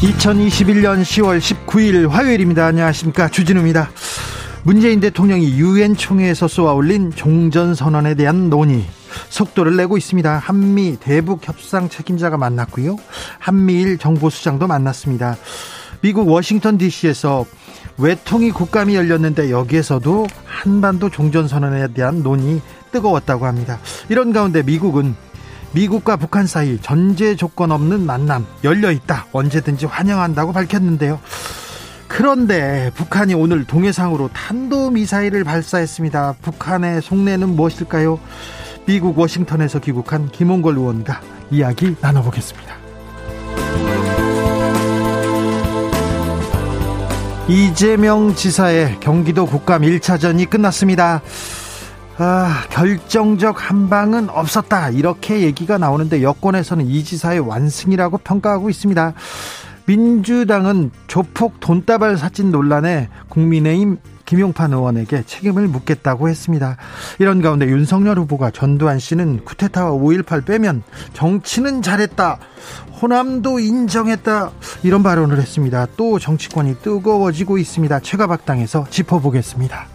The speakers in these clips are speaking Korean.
2021년 10월 19일 화요일입니다. 안녕하십니까. 주진우입니다. 문재인 대통령이 유엔 총회에서 쏘아 올린 종전 선언에 대한 논의 속도를 내고 있습니다. 한미 대북 협상 책임자가 만났고요. 한미일 정보수장도 만났습니다. 미국 워싱턴 DC에서 외통위 국감이 열렸는데 여기에서도 한반도 종전선언에 대한 논의 뜨거웠다고 합니다. 이런 가운데 미국은 미국과 북한 사이 전제 조건 없는 만남 열려 있다. 언제든지 환영한다고 밝혔는데요. 그런데 북한이 오늘 동해상으로 탄도미사일을 발사했습니다. 북한의 속내는 무엇일까요? 미국 워싱턴에서 귀국한 김홍걸 의원과 이야기 나눠보겠습니다. 이재명 지사의 경기도 국감 1차전이 끝났습니다. 아, 결정적 한방은 없었다. 이렇게 얘기가 나오는데 여권에서는 이 지사의 완승이라고 평가하고 있습니다. 민주당은 조폭 돈다발 사진 논란에 국민의힘 김용판 의원에게 책임을 묻겠다고 했습니다. 이런 가운데 윤석열 후보가 전두환 씨는 쿠데타와 5.18 빼면 정치는 잘했다. 호남도 인정했다. 이런 발언을 했습니다. 또 정치권이 뜨거워지고 있습니다. 최가박당에서 짚어보겠습니다.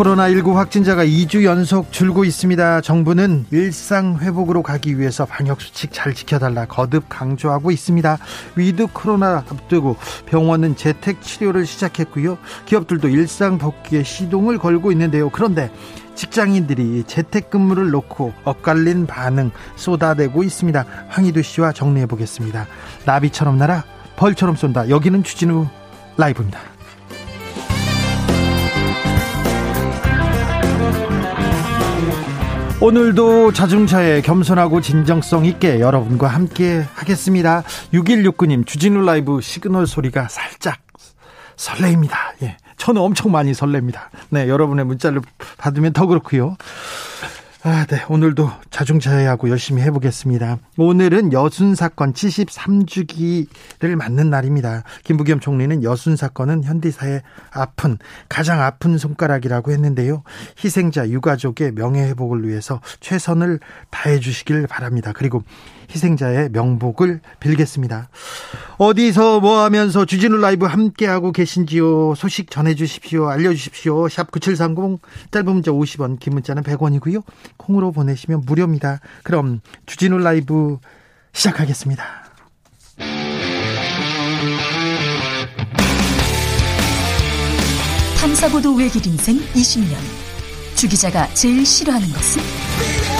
코로나19 확진자가 2주 연속 줄고 있습니다. 정부는 일상 회복으로 가기 위해서 방역수칙 잘 지켜달라 거듭 강조하고 있습니다. 위드 코로나 앞두고 병원은 재택 치료를 시작했고요. 기업들도 일상 복귀에 시동을 걸고 있는데요. 그런데 직장인들이 재택근무를 놓고 엇갈린 반응 쏟아내고 있습니다. 황희두 씨와 정리해 보겠습니다. 나비처럼 날아 벌처럼 쏜다. 여기는 주진우 라이브입니다. 오늘도 자중자애 겸손하고 진정성 있게 여러분과 함께 하겠습니다. 6169님, 주진우 라이브 시그널 소리가 살짝 설레입니다. 예. 저는 엄청 많이 설렙니다. 네, 여러분의 문자를 받으면 더 그렇고요. 아, 네. 오늘도 자중자애하고 열심히 해보겠습니다. 오늘은 여순 사건 73주기를 맞는 날입니다. 김부겸 총리는 여순 사건은 현대사의 아픈, 가장 아픈 손가락이라고 했는데요. 희생자 유가족의 명예회복을 위해서 최선을 다해 주시길 바랍니다. 그리고 희생자의 명복을 빌겠습니다. 어디서 뭐 하면서 주진우 라이브 함께하고 계신지요? 소식 전해주십시오. 알려주십시오. 샵 9730, 짧은 문자 50원, 긴 문자는 100원이고요. 콩으로 보내시면 무료입니다. 그럼 주진우 라이브 시작하겠습니다. 탐사보도 외길 인생 20년. 주 기자가 제일 싫어하는 것은?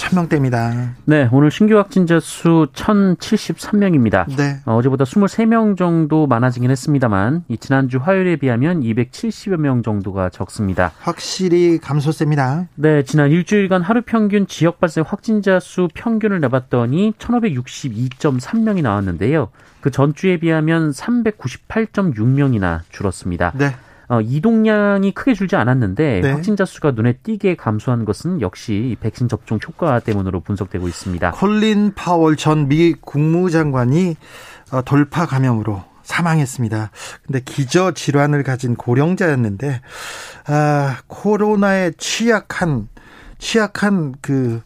천명대입니다. 네, 오늘 신규 확진자 수 1,073명입니다. 네. 어, 제보다 23명 정도 많아지긴 했습니다만 이 지난주 화요일에 비하면 270여 명 정도가 적습니다. 확실히 감소세입니다. 네, 지난 일주일간 하루 평균 지역 발생 확진자 수 평균을 내봤더니 1,562.3명이 나왔는데요. 그 전주에 비하면 398.6명이나 줄었습니다. 네. 어, 이동량이 크게 줄지 않았는데 네. 확진자 수가 눈에 띄게 감소한 것은 역시 백신 접종 효과 때문으로 분석되고 있습니다. 콜린 파월 전 미 국무장관이 어, 돌파 감염으로 사망했습니다. 근데 기저 질환을 가진 고령자였는데 아, 코로나에 취약한 취약한 그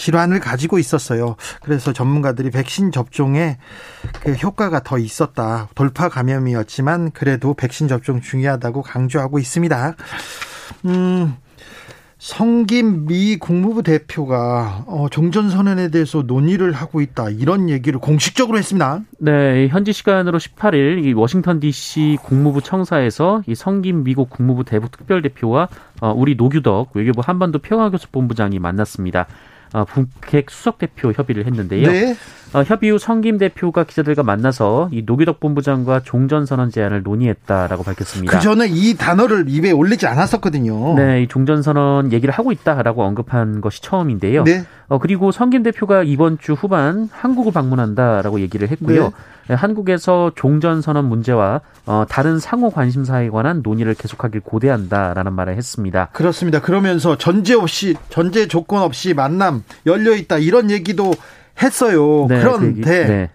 질환을 가지고 있었어요. 그래서 전문가들이 백신 접종에 그 효과가 더 있었다. 돌파 감염이었지만 그래도 백신 접종 중요하다고 강조하고 있습니다. 음, 성김 미 국무부 대표가 어, 종전선언에 대해서 논의를 하고 있다 이런 얘기를 공식적으로 했습니다. 네, 현지 시간으로 18일 이 워싱턴 D.C. 국무부 청사에서 이 성김 미국 국무부 대북 특별대표와 어, 우리 노규덕 외교부 한반도 평화교섭본부장이 만났습니다. 어, 북핵 수석 대표 협의를 했는데요. 네. 어, 협의 후 성김 대표가 기자들과 만나서 이 노기덕 본부장과 종전 선언 제안을 논의했다라고 밝혔습니다. 그 전에 이 단어를 입에 올리지 않았었거든요. 네, 이 종전 선언 얘기를 하고 있다라고 언급한 것이 처음인데요. 네. 어, 그리고 성김 대표가 이번 주 후반 한국을 방문한다라고 얘기를 했고요. 네. 네 한국에서 종전 선언 문제와 어, 다른 상호 관심사에 관한 논의를 계속하길 고대한다라는 말을 했습니다. 그렇습니다. 그러면서 전제 없이 전제 조건 없이 만남 열려 있다 이런 얘기도 했어요. 네, 그런데 그 네.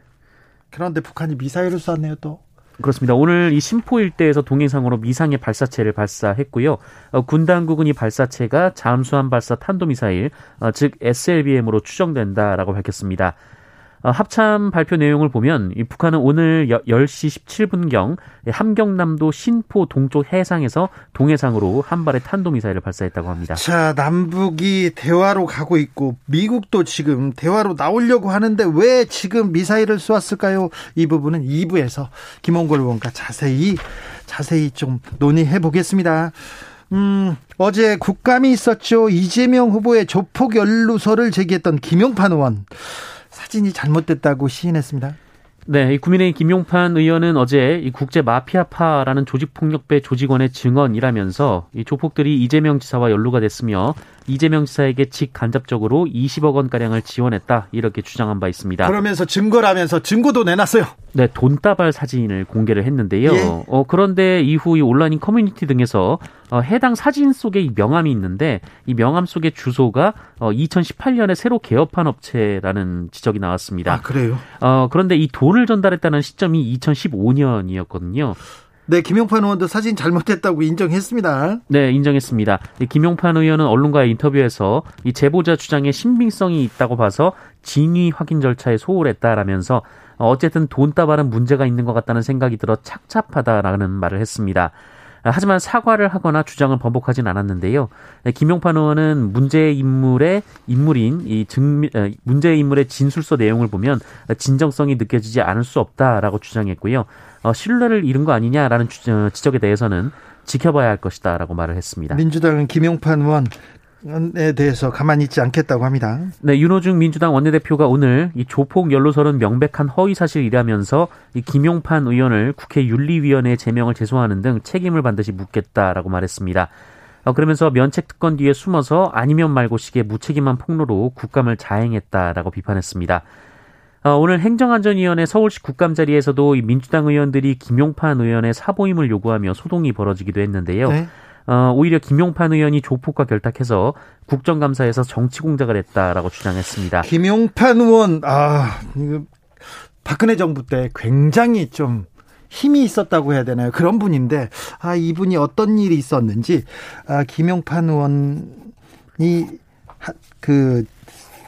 그런데 북한이 미사일을 쐈네요 또. 그렇습니다. 오늘 이 심포 일대에서 동해상으로 미상의 발사체를 발사했고요. 어, 군 당국은 이 발사체가 잠수함 발사 탄도미사일, 어, 즉 SLBM으로 추정된다라고 밝혔습니다. 어, 합참 발표 내용을 보면 이 북한은 오늘 10시 17분경 함경남도 신포 동쪽 해상에서 동해상으로 한 발의 탄도미사일을 발사했다고 합니다. 자, 남북이 대화로 가고 있고 미국도 지금 대화로 나오려고 하는데 왜 지금 미사일을 쏘았을까요? 이 부분은 2부에서 김원걸 의원과 자세히 자세히 좀 논의해 보겠습니다. 음, 어제 국감이 있었죠. 이재명 후보의 조폭 연루설을 제기했던 김용판 의원. 사진이 잘못됐다고 시인했습니다. 네, 국민의힘 김용판 의원은 어제 이 국제 마피아파라는 조직폭력배 조직원의 증언이라면서 이 조폭들이 이재명 지사와 연루가 됐으며 이재명 지사에게 직간접적으로 20억 원 가량을 지원했다 이렇게 주장한 바 있습니다. 그러면서 증거라면서 증거도 내놨어요. 네, 돈다발 사진을 공개를 했는데요. 예. 어, 그런데 이후 이 온라인 커뮤니티 등에서 어, 해당 사진 속에 이 명함이 있는데 이 명함 속의 주소가 어, 2018년에 새로 개업한 업체라는 지적이 나왔습니다. 아, 그래요? 어, 그런데 이 돈을 전달했다는 시점이 2015년이었거든요. 네, 김용판 의원도 사진 잘못했다고 인정했습니다. 네, 인정했습니다. 김용판 의원은 언론과의 인터뷰에서 이 제보자 주장에 신빙성이 있다고 봐서 진위 확인 절차에 소홀했다라면서 어쨌든 돈다발은 문제가 있는 것 같다는 생각이 들어 착잡하다라는 말을 했습니다. 하지만 사과를 하거나 주장을 번복하진 않았는데요. 김용판 의원은 문제 인물의 인물인 이 증, 문제 인물의 진술서 내용을 보면 진정성이 느껴지지 않을 수 없다라고 주장했고요. 어, 신뢰를 잃은 거 아니냐라는 어, 지적에 대해서는 지켜봐야 할 것이다라고 말을 했습니다. 민주당은 김용판 의원 에 대해서 가만히 있지 않겠다고 합니다. 네, 윤호중 민주당 원내대표가 오늘 이 조폭 연루설은 명백한 허위 사실이라면서 이 김용판 의원을 국회 윤리위원회에 제명을 제소하는 등 책임을 반드시 묻겠다라고 말했습니다. 어, 그러면서 면책 특권 뒤에 숨어서 아니면 말고 식의 무책임한 폭로로 국감을 자행했다라고 비판했습니다. 어, 오늘 행정안전위원회 서울시 국감 자리에서도 민주당 의원들이 김용판 의원의 사보임을 요구하며 소동이 벌어지기도 했는데요. 네. 어, 오히려 김용판 의원이 조폭과 결탁해서 국정감사에서 정치 공작을 했다라고 주장했습니다. 김용판 의원, 아, 박근혜 정부 때 굉장히 좀 힘이 있었다고 해야 되나요? 그런 분인데, 아, 이분이 어떤 일이 있었는지, 아, 김용판 의원이 그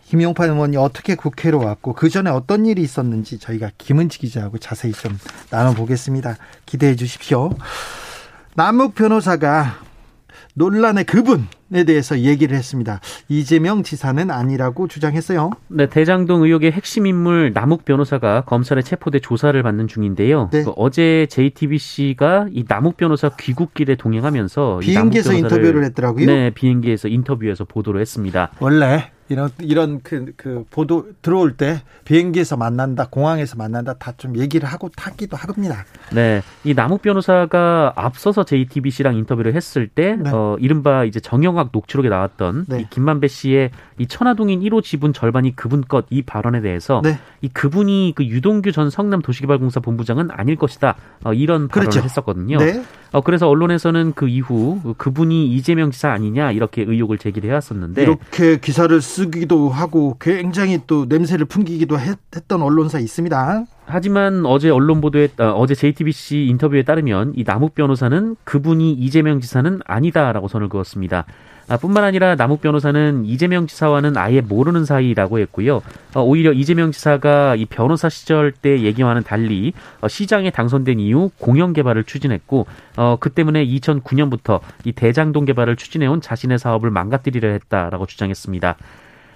김용판 의원이 어떻게 국회로 왔고 그 전에 어떤 일이 있었는지 저희가 김은지 기자하고 자세히 좀 나눠보겠습니다. 기대해 주십시오. 남욱 변호사가 논란의 그분에 대해서 얘기를 했습니다. 이재명 지사는 아니라고 주장했어요. 네, 대장동 의혹의 핵심 인물 남욱 변호사가 검찰에 체포돼 조사를 받는 중인데요. 네. 그 어제 JTBC가 이 남욱 변호사 귀국길에 동행하면서 비행기에서 인터뷰를 했더라고요. 네, 비행기에서 인터뷰에서 보도를 했습니다. 원래 이런 이런 그, 그 보도 들어올 때 비행기에서 만난다, 공항에서 만난다 다 좀 얘기를 하고 타기도 합니다. 네, 이 남욱 변호사가 앞서서 JTBC랑 인터뷰를 했을 때 네. 어, 이른바 이제 정영학 녹취록에 나왔던 네. 이 김만배 씨의 이 천화동인 1호 지분 절반이 그분 것 이 발언에 대해서 네. 이 그분이 그 유동규 전 성남 도시개발공사 본부장은 아닐 것이다 어, 이런 발언을 그렇죠. 했었거든요. 네. 어, 그래서 언론에서는 그 이후 그분이 이재명 지사 아니냐 이렇게 의혹을 제기를 해왔었는데 이렇게 기사를 쓰 기도 하고 굉장히 또 냄새를 풍기기도 했, 던 언론사 있습니다. 하지만 어제 언론 보도에 어, 제 JTBC 인터뷰에 따르면 이 남욱 변호사는 그분이 이재명 지사는 아니다라고 선을 그었습니다. 아, 뿐만 아니라 남욱 변호사는 이재명 지사와는 아예 모르는 사이라고 했고요. 어, 오히려 이재명 지사가 이 변호사 시절 때 얘기와는 달리 어, 시장에 당선된 이후 공영 개발을 추진했고 어, 그 때문에 2009년부터 이 대장동 개발을 추진해온 자신의 사업을 망가뜨리려 했다라고 주장했습니다.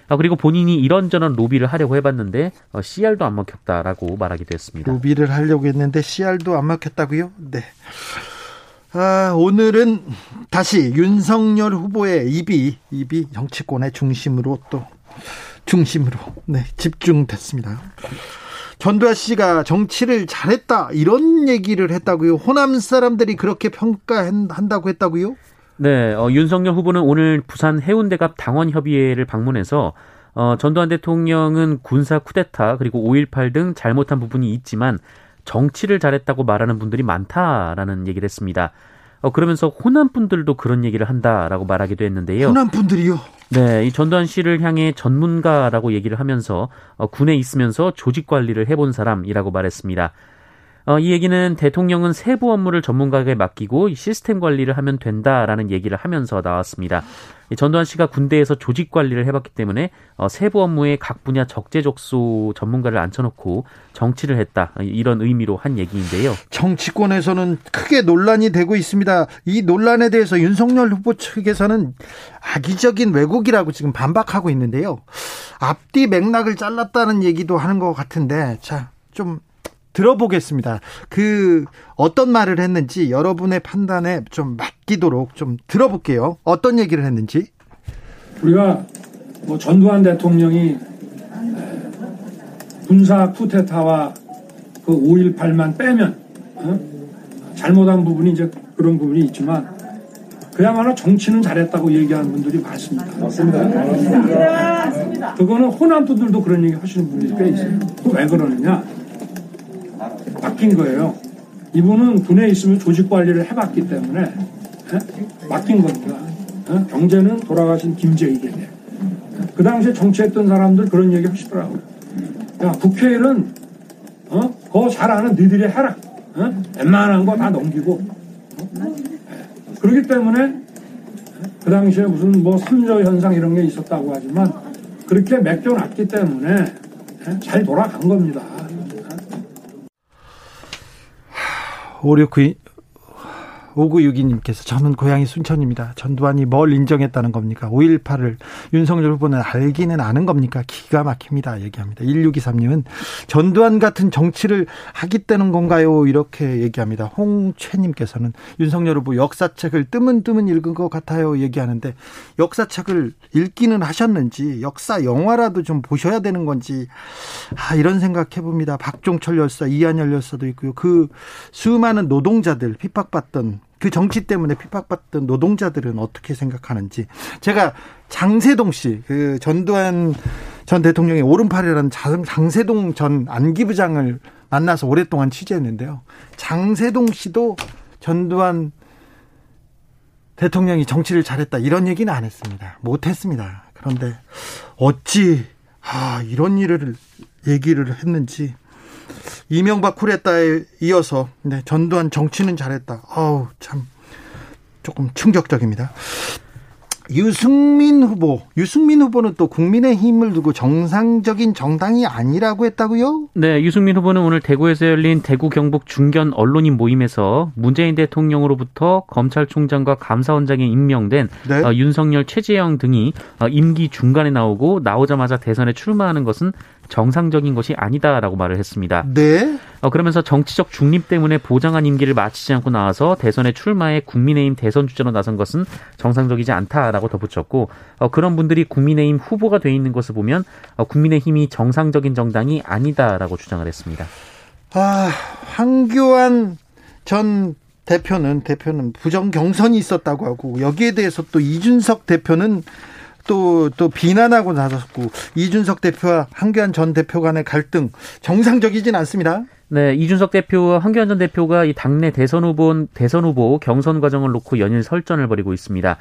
아, 그리고 본인이 이런저런 로비를 하려고 해봤는데 어, CR도 안 먹혔다라고 말하기도 했습니다. 로비를 하려고 했는데 CR도 안 먹혔다고요? 네. 아, 오늘은 다시 윤석열 후보의 입이 입이 정치권의 중심으로 또 중심으로 네, 집중됐습니다. 전두환 씨가 정치를 잘했다 이런 얘기를 했다고요. 호남 사람들이 그렇게 평가한다고 했다고요? 네, 어, 윤석열 후보는 오늘 부산 해운대갑 당원협의회를 방문해서 어, 전두환 대통령은 군사 쿠데타 그리고 5.18 등 잘못한 부분이 있지만 정치를 잘했다고 말하는 분들이 많다라는 얘기를 했습니다. 어, 그러면서 호남 분들도 그런 얘기를 한다라고 말하기도 했는데요. 호남 분들이요? 네, 이 전두환 씨를 향해 전문가라고 얘기를 하면서 어, 군에 있으면서 조직 관리를 해본 사람이라고 말했습니다. 어, 이 얘기는 대통령은 세부 업무를 전문가에게 맡기고 시스템 관리를 하면 된다라는 얘기를 하면서 나왔습니다. 전두환 씨가 군대에서 조직 관리를 해봤기 때문에 어, 세부 업무에 각 분야 적재적소 전문가를 앉혀놓고 정치를 했다 이런 의미로 한 얘기인데요. 정치권에서는 크게 논란이 되고 있습니다. 이 논란에 대해서 윤석열 후보 측에서는 악의적인 왜곡이라고 지금 반박하고 있는데요. 앞뒤 맥락을 잘랐다는 얘기도 하는 것 같은데 자 좀 들어보겠습니다. 그 어떤 말을 했는지 여러분의 판단에 좀 맡기도록 좀 들어볼게요. 어떤 얘기를 했는지. 우리가 뭐 전두환 대통령이 군사 쿠데타와 그 5.18만 빼면 어? 잘못한 부분이 이제 그런 부분이 있지만 그야말로 정치는 잘했다고 얘기하는 분들이 많습니다. 맞습니다. 맞습니다. 그거는 호남 분들도 그런 얘기 하시는 분들이 꽤 있어요. 왜 그러느냐? 맡긴 거예요. 이분은 군에 있으면 조직 관리를 해봤기 때문에 에? 예? 맡긴 겁니다. 에? 어? 경제는 돌아가신 김재익에게. 그 당시에 정치했던 사람들 그런 얘기 하시더라고요. 야, 국회의원, 어? 그거 잘 아는 니들이 해라. 어? 웬만한 거 다 넘기고. 어? 그렇기 때문에 그 당시에 무슨 뭐 삼저 현상 이런 게 있었다고 하지만 그렇게 맡겨놨기 때문에 잘 돌아간 겁니다. 569 5962님께서 저는 고향이 순천입니다. 전두환이 뭘 인정했다는 겁니까? 5.18을 윤석열 후보는 알기는 아는 겁니까? 기가 막힙니다. 얘기합니다. 1623님은 전두환 같은 정치를 하겠다는 건가요? 이렇게 얘기합니다. 홍채님께서는 윤석열 후보 역사책을 뜨문뜨문 읽은 것 같아요. 얘기하는데 역사책을 읽기는 하셨는지 역사 영화라도 좀 보셔야 되는 건지 아, 이런 생각 해 봅니다. 박종철 열사, 이한열 열사도 있고요. 그 수많은 노동자들 핍박받던 그 정치 때문에 핍박받던 노동자들은 어떻게 생각하는지 제가 장세동 씨, 그 전두환 전 대통령의 오른팔이라는 장세동 전 안기부장을 만나서 오랫동안 취재했는데요. 장세동 씨도 전두환 대통령이 정치를 잘했다 이런 얘기는 안 했습니다. 못 했습니다. 그런데 어찌 아 이런 일을 얘기를 했는지 이명박 쿠데타에 이어서 네, 전두환 정치는 잘했다. 아우 참 조금 충격적입니다. 유승민 후보, 유승민 후보는 또 국민의 힘을 두고 정상적인 정당이 아니라고 했다고요? 네, 유승민 후보는 오늘 대구에서 열린 대구 경북 중견 언론인 모임에서 문재인 대통령으로부터 검찰총장과 감사원장에 임명된 네? 어, 윤석열, 최재형 등이 어, 임기 중간에 나오고 나오자마자 대선에 출마하는 것은 정상적인 것이 아니다라고 말을 했습니다. 네. 어, 그러면서 정치적 중립 때문에 보장한 임기를 마치지 않고 나와서 대선에 출마해 국민의힘 대선 주자로 나선 것은 정상적이지 않다라고 덧붙였고 어, 그런 분들이 국민의힘 후보가 돼 있는 것을 보면 어, 국민의힘이 정상적인 정당이 아니다라고 주장을 했습니다. 아, 황교안 전 대표는 대표는 부정 경선이 있었다고 하고 여기에 대해서 또 이준석 대표는 또, 또 비난하고 나섰고, 이준석 대표와 한교안 전 대표 간의 갈등, 정상적이진 않습니다. 네, 이준석 대표와 한교안 전 대표가 이 당내 대선 후보, 대선 후보 경선 과정을 놓고 연일 설전을 벌이고 있습니다.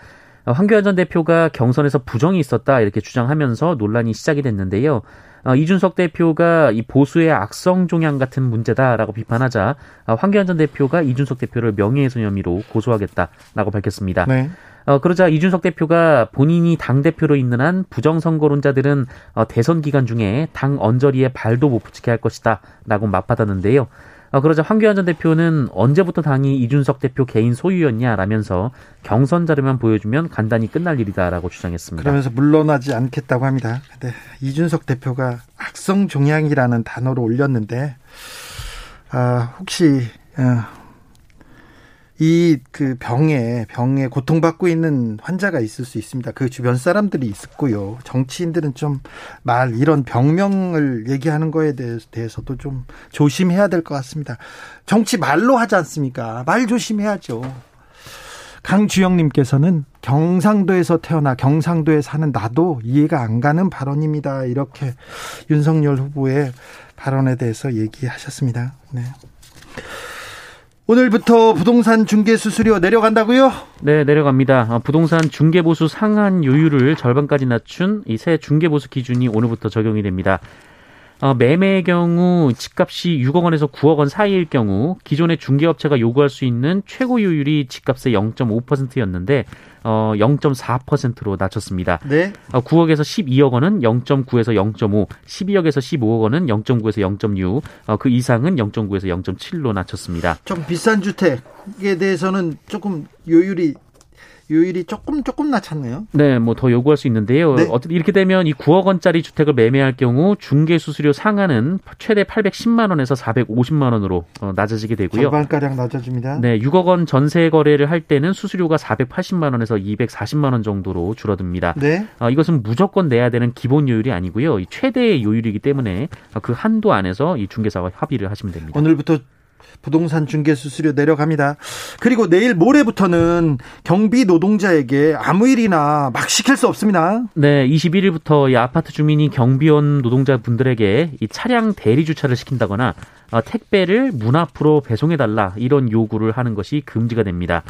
황교안 전 대표가 경선에서 부정이 있었다 이렇게 주장하면서 논란이 시작이 됐는데요. 어, 이준석 대표가 이 보수의 악성 종양 같은 문제다라고 비판하자 어, 황교안 전 대표가 이준석 대표를 명예훼손 혐의로 고소하겠다라고 밝혔습니다. 네. 어, 그러자 이준석 대표가 본인이 당대표로 있는 한 부정선거론자들은 어, 대선 기간 중에 당 언저리에 발도 못 붙이게 할 것이다 라고 맞받았는데요. 어, 그러자 황교안 전 대표는 언제부터 당이 이준석 대표 개인 소유였냐라면서 경선 자료만 보여주면 간단히 끝날 일이다라고 주장했습니다. 그러면서 물러나지 않겠다고 합니다. 근데 이준석 대표가 악성 종양이라는 단어를 올렸는데 아, 혹시 어, 이 그 병에 병에 고통받고 있는 환자가 있을 수 있습니다. 그 주변 사람들이 있었고요. 정치인들은 좀 말 이런 병명을 얘기하는 거에 대해서도 좀 조심해야 될 것 같습니다. 정치 말로 하지 않습니까? 말 조심해야죠. 강주영님께서는 경상도에서 태어나 경상도에 사는 나도 이해가 안 가는 발언입니다. 이렇게 윤석열 후보의 발언에 대해서 얘기하셨습니다. 네. 오늘부터 부동산 중개 수수료 내려간다고요? 네, 내려갑니다. 어, 부동산 중개 보수 상한 요율을 절반까지 낮춘 이 새 중개 보수 기준이 오늘부터 적용이 됩니다. 어, 매매의 경우 집값이 6억 원에서 9억 원 사이일 경우 기존의 중개업체가 요구할 수 있는 최고 요율이 집값의 0.5%였는데 어, 0.4%로 낮췄습니다. 네. 어, 9억에서 12억 원은 0.9에서 0.5, 12억에서 15억 원은 0.9에서 0.6, 어, 그 이상은 0.9에서 0.7로 낮췄습니다. 좀 비싼 주택에 대해서는 조금 요율이 요율이 조금 조금 낮췄네요. 네, 뭐 더 요구할 수 있는데요. 네. 어쨌든 이렇게 되면 이 9억 원짜리 주택을 매매할 경우 중개 수수료 상한은 최대 810만 원에서 450만 원으로 어, 낮아지게 되고요. 절반 가량 낮아집니다. 네, 6억 원 전세 거래를 할 때는 수수료가 480만 원에서 240만 원 정도로 줄어듭니다. 네. 어, 이것은 무조건 내야 되는 기본 요율이 아니고요. 이 최대의 요율이기 때문에 그 한도 안에서 이 중개사와 협의를 하시면 됩니다. 오늘부터 부동산 중개 수수료 내려갑니다. 그리고 내일 모레부터는 경비 노동자에게 아무 일이나 막 시킬 수 없습니다. 네, 21일부터 이 아파트 주민이 경비원 노동자분들에게 이 차량 대리 주차를 시킨다거나 어, 택배를 문 앞으로 배송해 달라 이런 요구를 하는 것이 금지가 됩니다.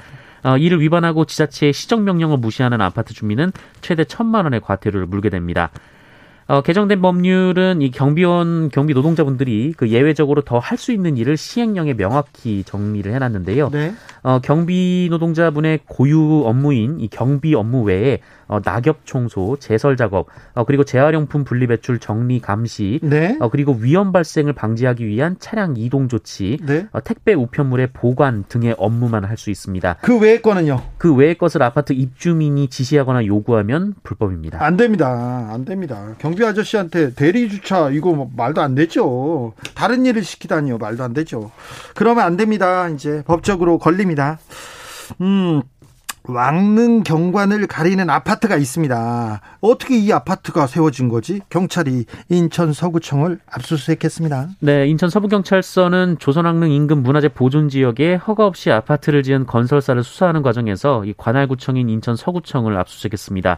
어, 이를 위반하고 지자체의 시정 명령을 무시하는 아파트 주민은 최대 천만 원의 과태료를 물게 됩니다. 어, 개정된 법률은 이 경비원 경비 노동자분들이 그 예외적으로 더 할 수 있는 일을 시행령에 명확히 정리를 해놨는데요. 네. 어, 경비 노동자분의 고유 업무인 이 경비 업무 외에 어, 낙엽 청소, 제설 작업, 어, 그리고 재활용품 분리 배출 정리 감시, 네. 어, 그리고 위험 발생을 방지하기 위한 차량 이동 조치, 네. 어, 택배 우편물의 보관 등의 업무만 할 수 있습니다. 그 외의 거는요? 그 외의 것을 아파트 입주민이 지시하거나 요구하면 불법입니다. 안 됩니다. 안 됩니다. 경비 아저씨한테 대리 주차 이거 뭐 말도 안 되죠. 다른 일을 시키다니요. 말도 안 되죠. 그러면 안 됩니다. 이제 법적으로 걸립니다. 음, 왕릉 경관을 가리는 아파트가 있습니다. 어떻게 이 아파트가 세워진 거지? 경찰이 인천 서구청을 압수수색했습니다. 네, 인천 서부경찰서는 조선왕릉 인근 문화재 보존 지역에 허가 없이 아파트를 지은 건설사를 수사하는 과정에서 이 관할구청인 인천 서구청을 압수수색했습니다.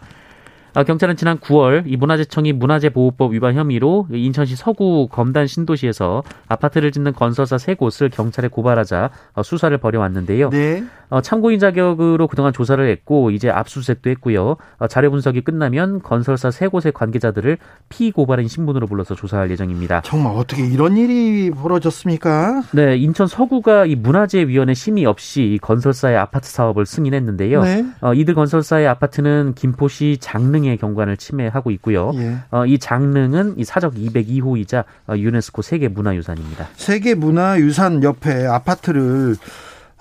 아, 경찰은 지난 9월 이 문화재청이 문화재보호법 위반 혐의로 인천시 서구 검단 신도시에서 아파트를 짓는 건설사 세 곳을 경찰에 고발하자 어, 수사를 벌여왔는데요. 네. 어, 참고인 자격으로 그동안 조사를 했고 이제 압수수색도 했고요. 어, 자료 분석이 끝나면 건설사 세 곳의 관계자들을 피고발인 신분으로 불러서 조사할 예정입니다. 정말 어떻게 이런 일이 벌어졌습니까? 네, 인천 서구가 이 문화재위원회 심의 없이 건설사의 아파트 사업을 승인했는데요. 네. 어, 이들 건설사의 아파트는 김포시 장릉의 경관을 침해하고 있고요. 예. 어, 이 장릉은 이 사적 202호이자 어, 유네스코 세계 문화유산입니다. 세계 문화유산 옆에 아파트를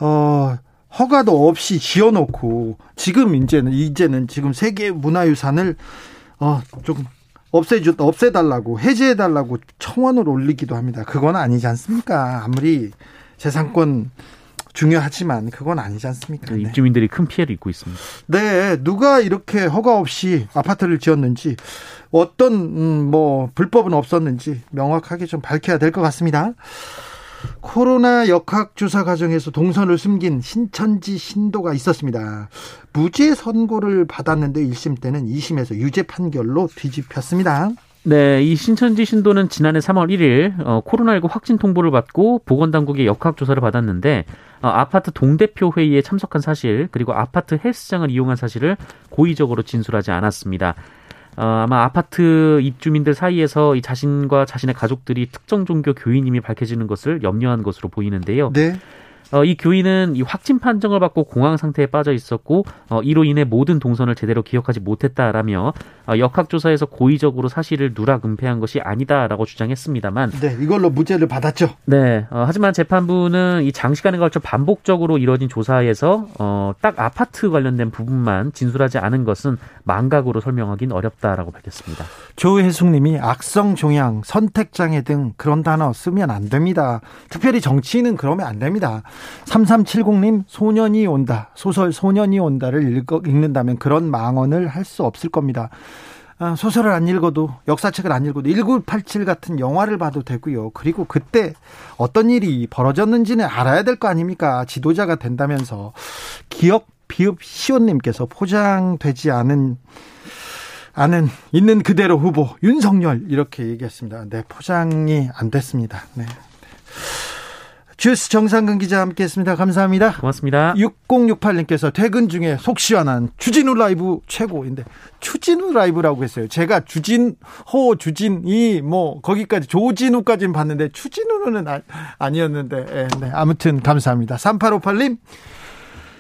어 허가도 없이 지어놓고 지금 이제는 이제는 지금 세계 문화유산을 어좀 없애주 없애달라고 해제해달라고 청원을 올리기도 합니다. 그건 아니지 않습니까? 아무리 재산권 중요하지만 그건 아니지 않습니까? 네. 입주민들이 큰 피해를 입고 있습니다. 네, 누가 이렇게 허가 없이 아파트를 지었는지 어떤 음, 뭐 불법은 없었는지 명확하게 좀 밝혀야 될 것 같습니다. 코로나 역학조사 과정에서 동선을 숨긴 신천지 신도가 있었습니다. 무죄 선고를 받았는데 1심 때는 2심에서 유죄 판결로 뒤집혔습니다. 네, 이 신천지 신도는 지난해 3월 1일 어, 코로나19 확진 통보를 받고 보건당국의 역학조사를 받았는데 어, 아파트 동대표 회의에 참석한 사실 그리고 아파트 헬스장을 이용한 사실을 고의적으로 진술하지 않았습니다. 어, 아마 아파트 입주민들 사이에서 이 자신과 자신의 가족들이 특정 종교 교인임이 밝혀지는 것을 염려한 것으로 보이는데요. 네. 어, 이 교인은 이 확진 판정을 받고 공황 상태에 빠져 있었고 어, 이로 인해 모든 동선을 제대로 기억하지 못했다라며 어, 역학조사에서 고의적으로 사실을 누락 은폐한 것이 아니다라고 주장했습니다만 네, 이걸로 무죄를 받았죠. 네, 어, 하지만 재판부는 이 장시간에 걸쳐 반복적으로 이뤄진 조사에서 어, 딱 아파트 관련된 부분만 진술하지 않은 것은 망각으로 설명하기는 어렵다라고 밝혔습니다. 조혜숙님이 악성 종양, 선택장애 등 그런 단어 쓰면 안 됩니다. 특별히 정치인은 그러면 안 됩니다. 3370님 소년이 온다. 소설 소년이 온다를 읽어, 읽는다면 그런 망언을 할 수 없을 겁니다. 아, 소설을 안 읽어도 역사책을 안 읽어도 1987 같은 영화를 봐도 되고요. 그리고 그때 어떤 일이 벌어졌는지는 알아야 될 거 아닙니까? 지도자가 된다면서 기억 비읍 시온님께서 포장되지 않은 않은 있는 그대로 후보 윤석열 이렇게 얘기했습니다. 네, 포장이 안 됐습니다. 네. 주스 정상근 기자 함께했습니다. 감사합니다. 고맙습니다. 6068님께서 퇴근 중에 속 시원한 추진우 라이브 최고인데 추진우 라이브라고 했어요. 제가 주진호 주진이 뭐 거기까지 조진우까지는 봤는데 추진우는 아, 니었는데 네, 네. 아무튼 감사합니다. 3858님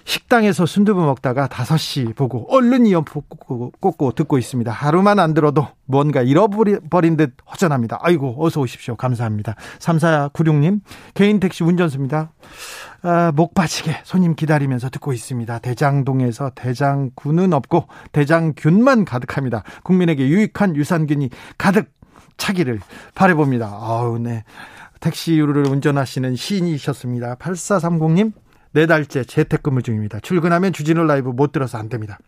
식당에서 순두부 먹다가 5시 보고 얼른 이어폰 꽂고, 꽂고 듣고 있습니다. 하루만 안 들어도 뭔가 잃어버린 듯 허전합니다. 아이고, 어서 오십시오. 감사합니다. 3496님, 개인 택시 운전수입니다. 아, 목 빠지게 손님 기다리면서 듣고 있습니다. 대장동에서 대장군은 없고 대장균만 가득합니다. 국민에게 유익한 유산균이 가득 차기를 바래봅니다. 아우, 네. 택시를 운전하시는 시인이셨습니다. 8430님, 네 달째 재택근무 중입니다. 출근하면 주진우 라이브 못 들어서 안 됩니다.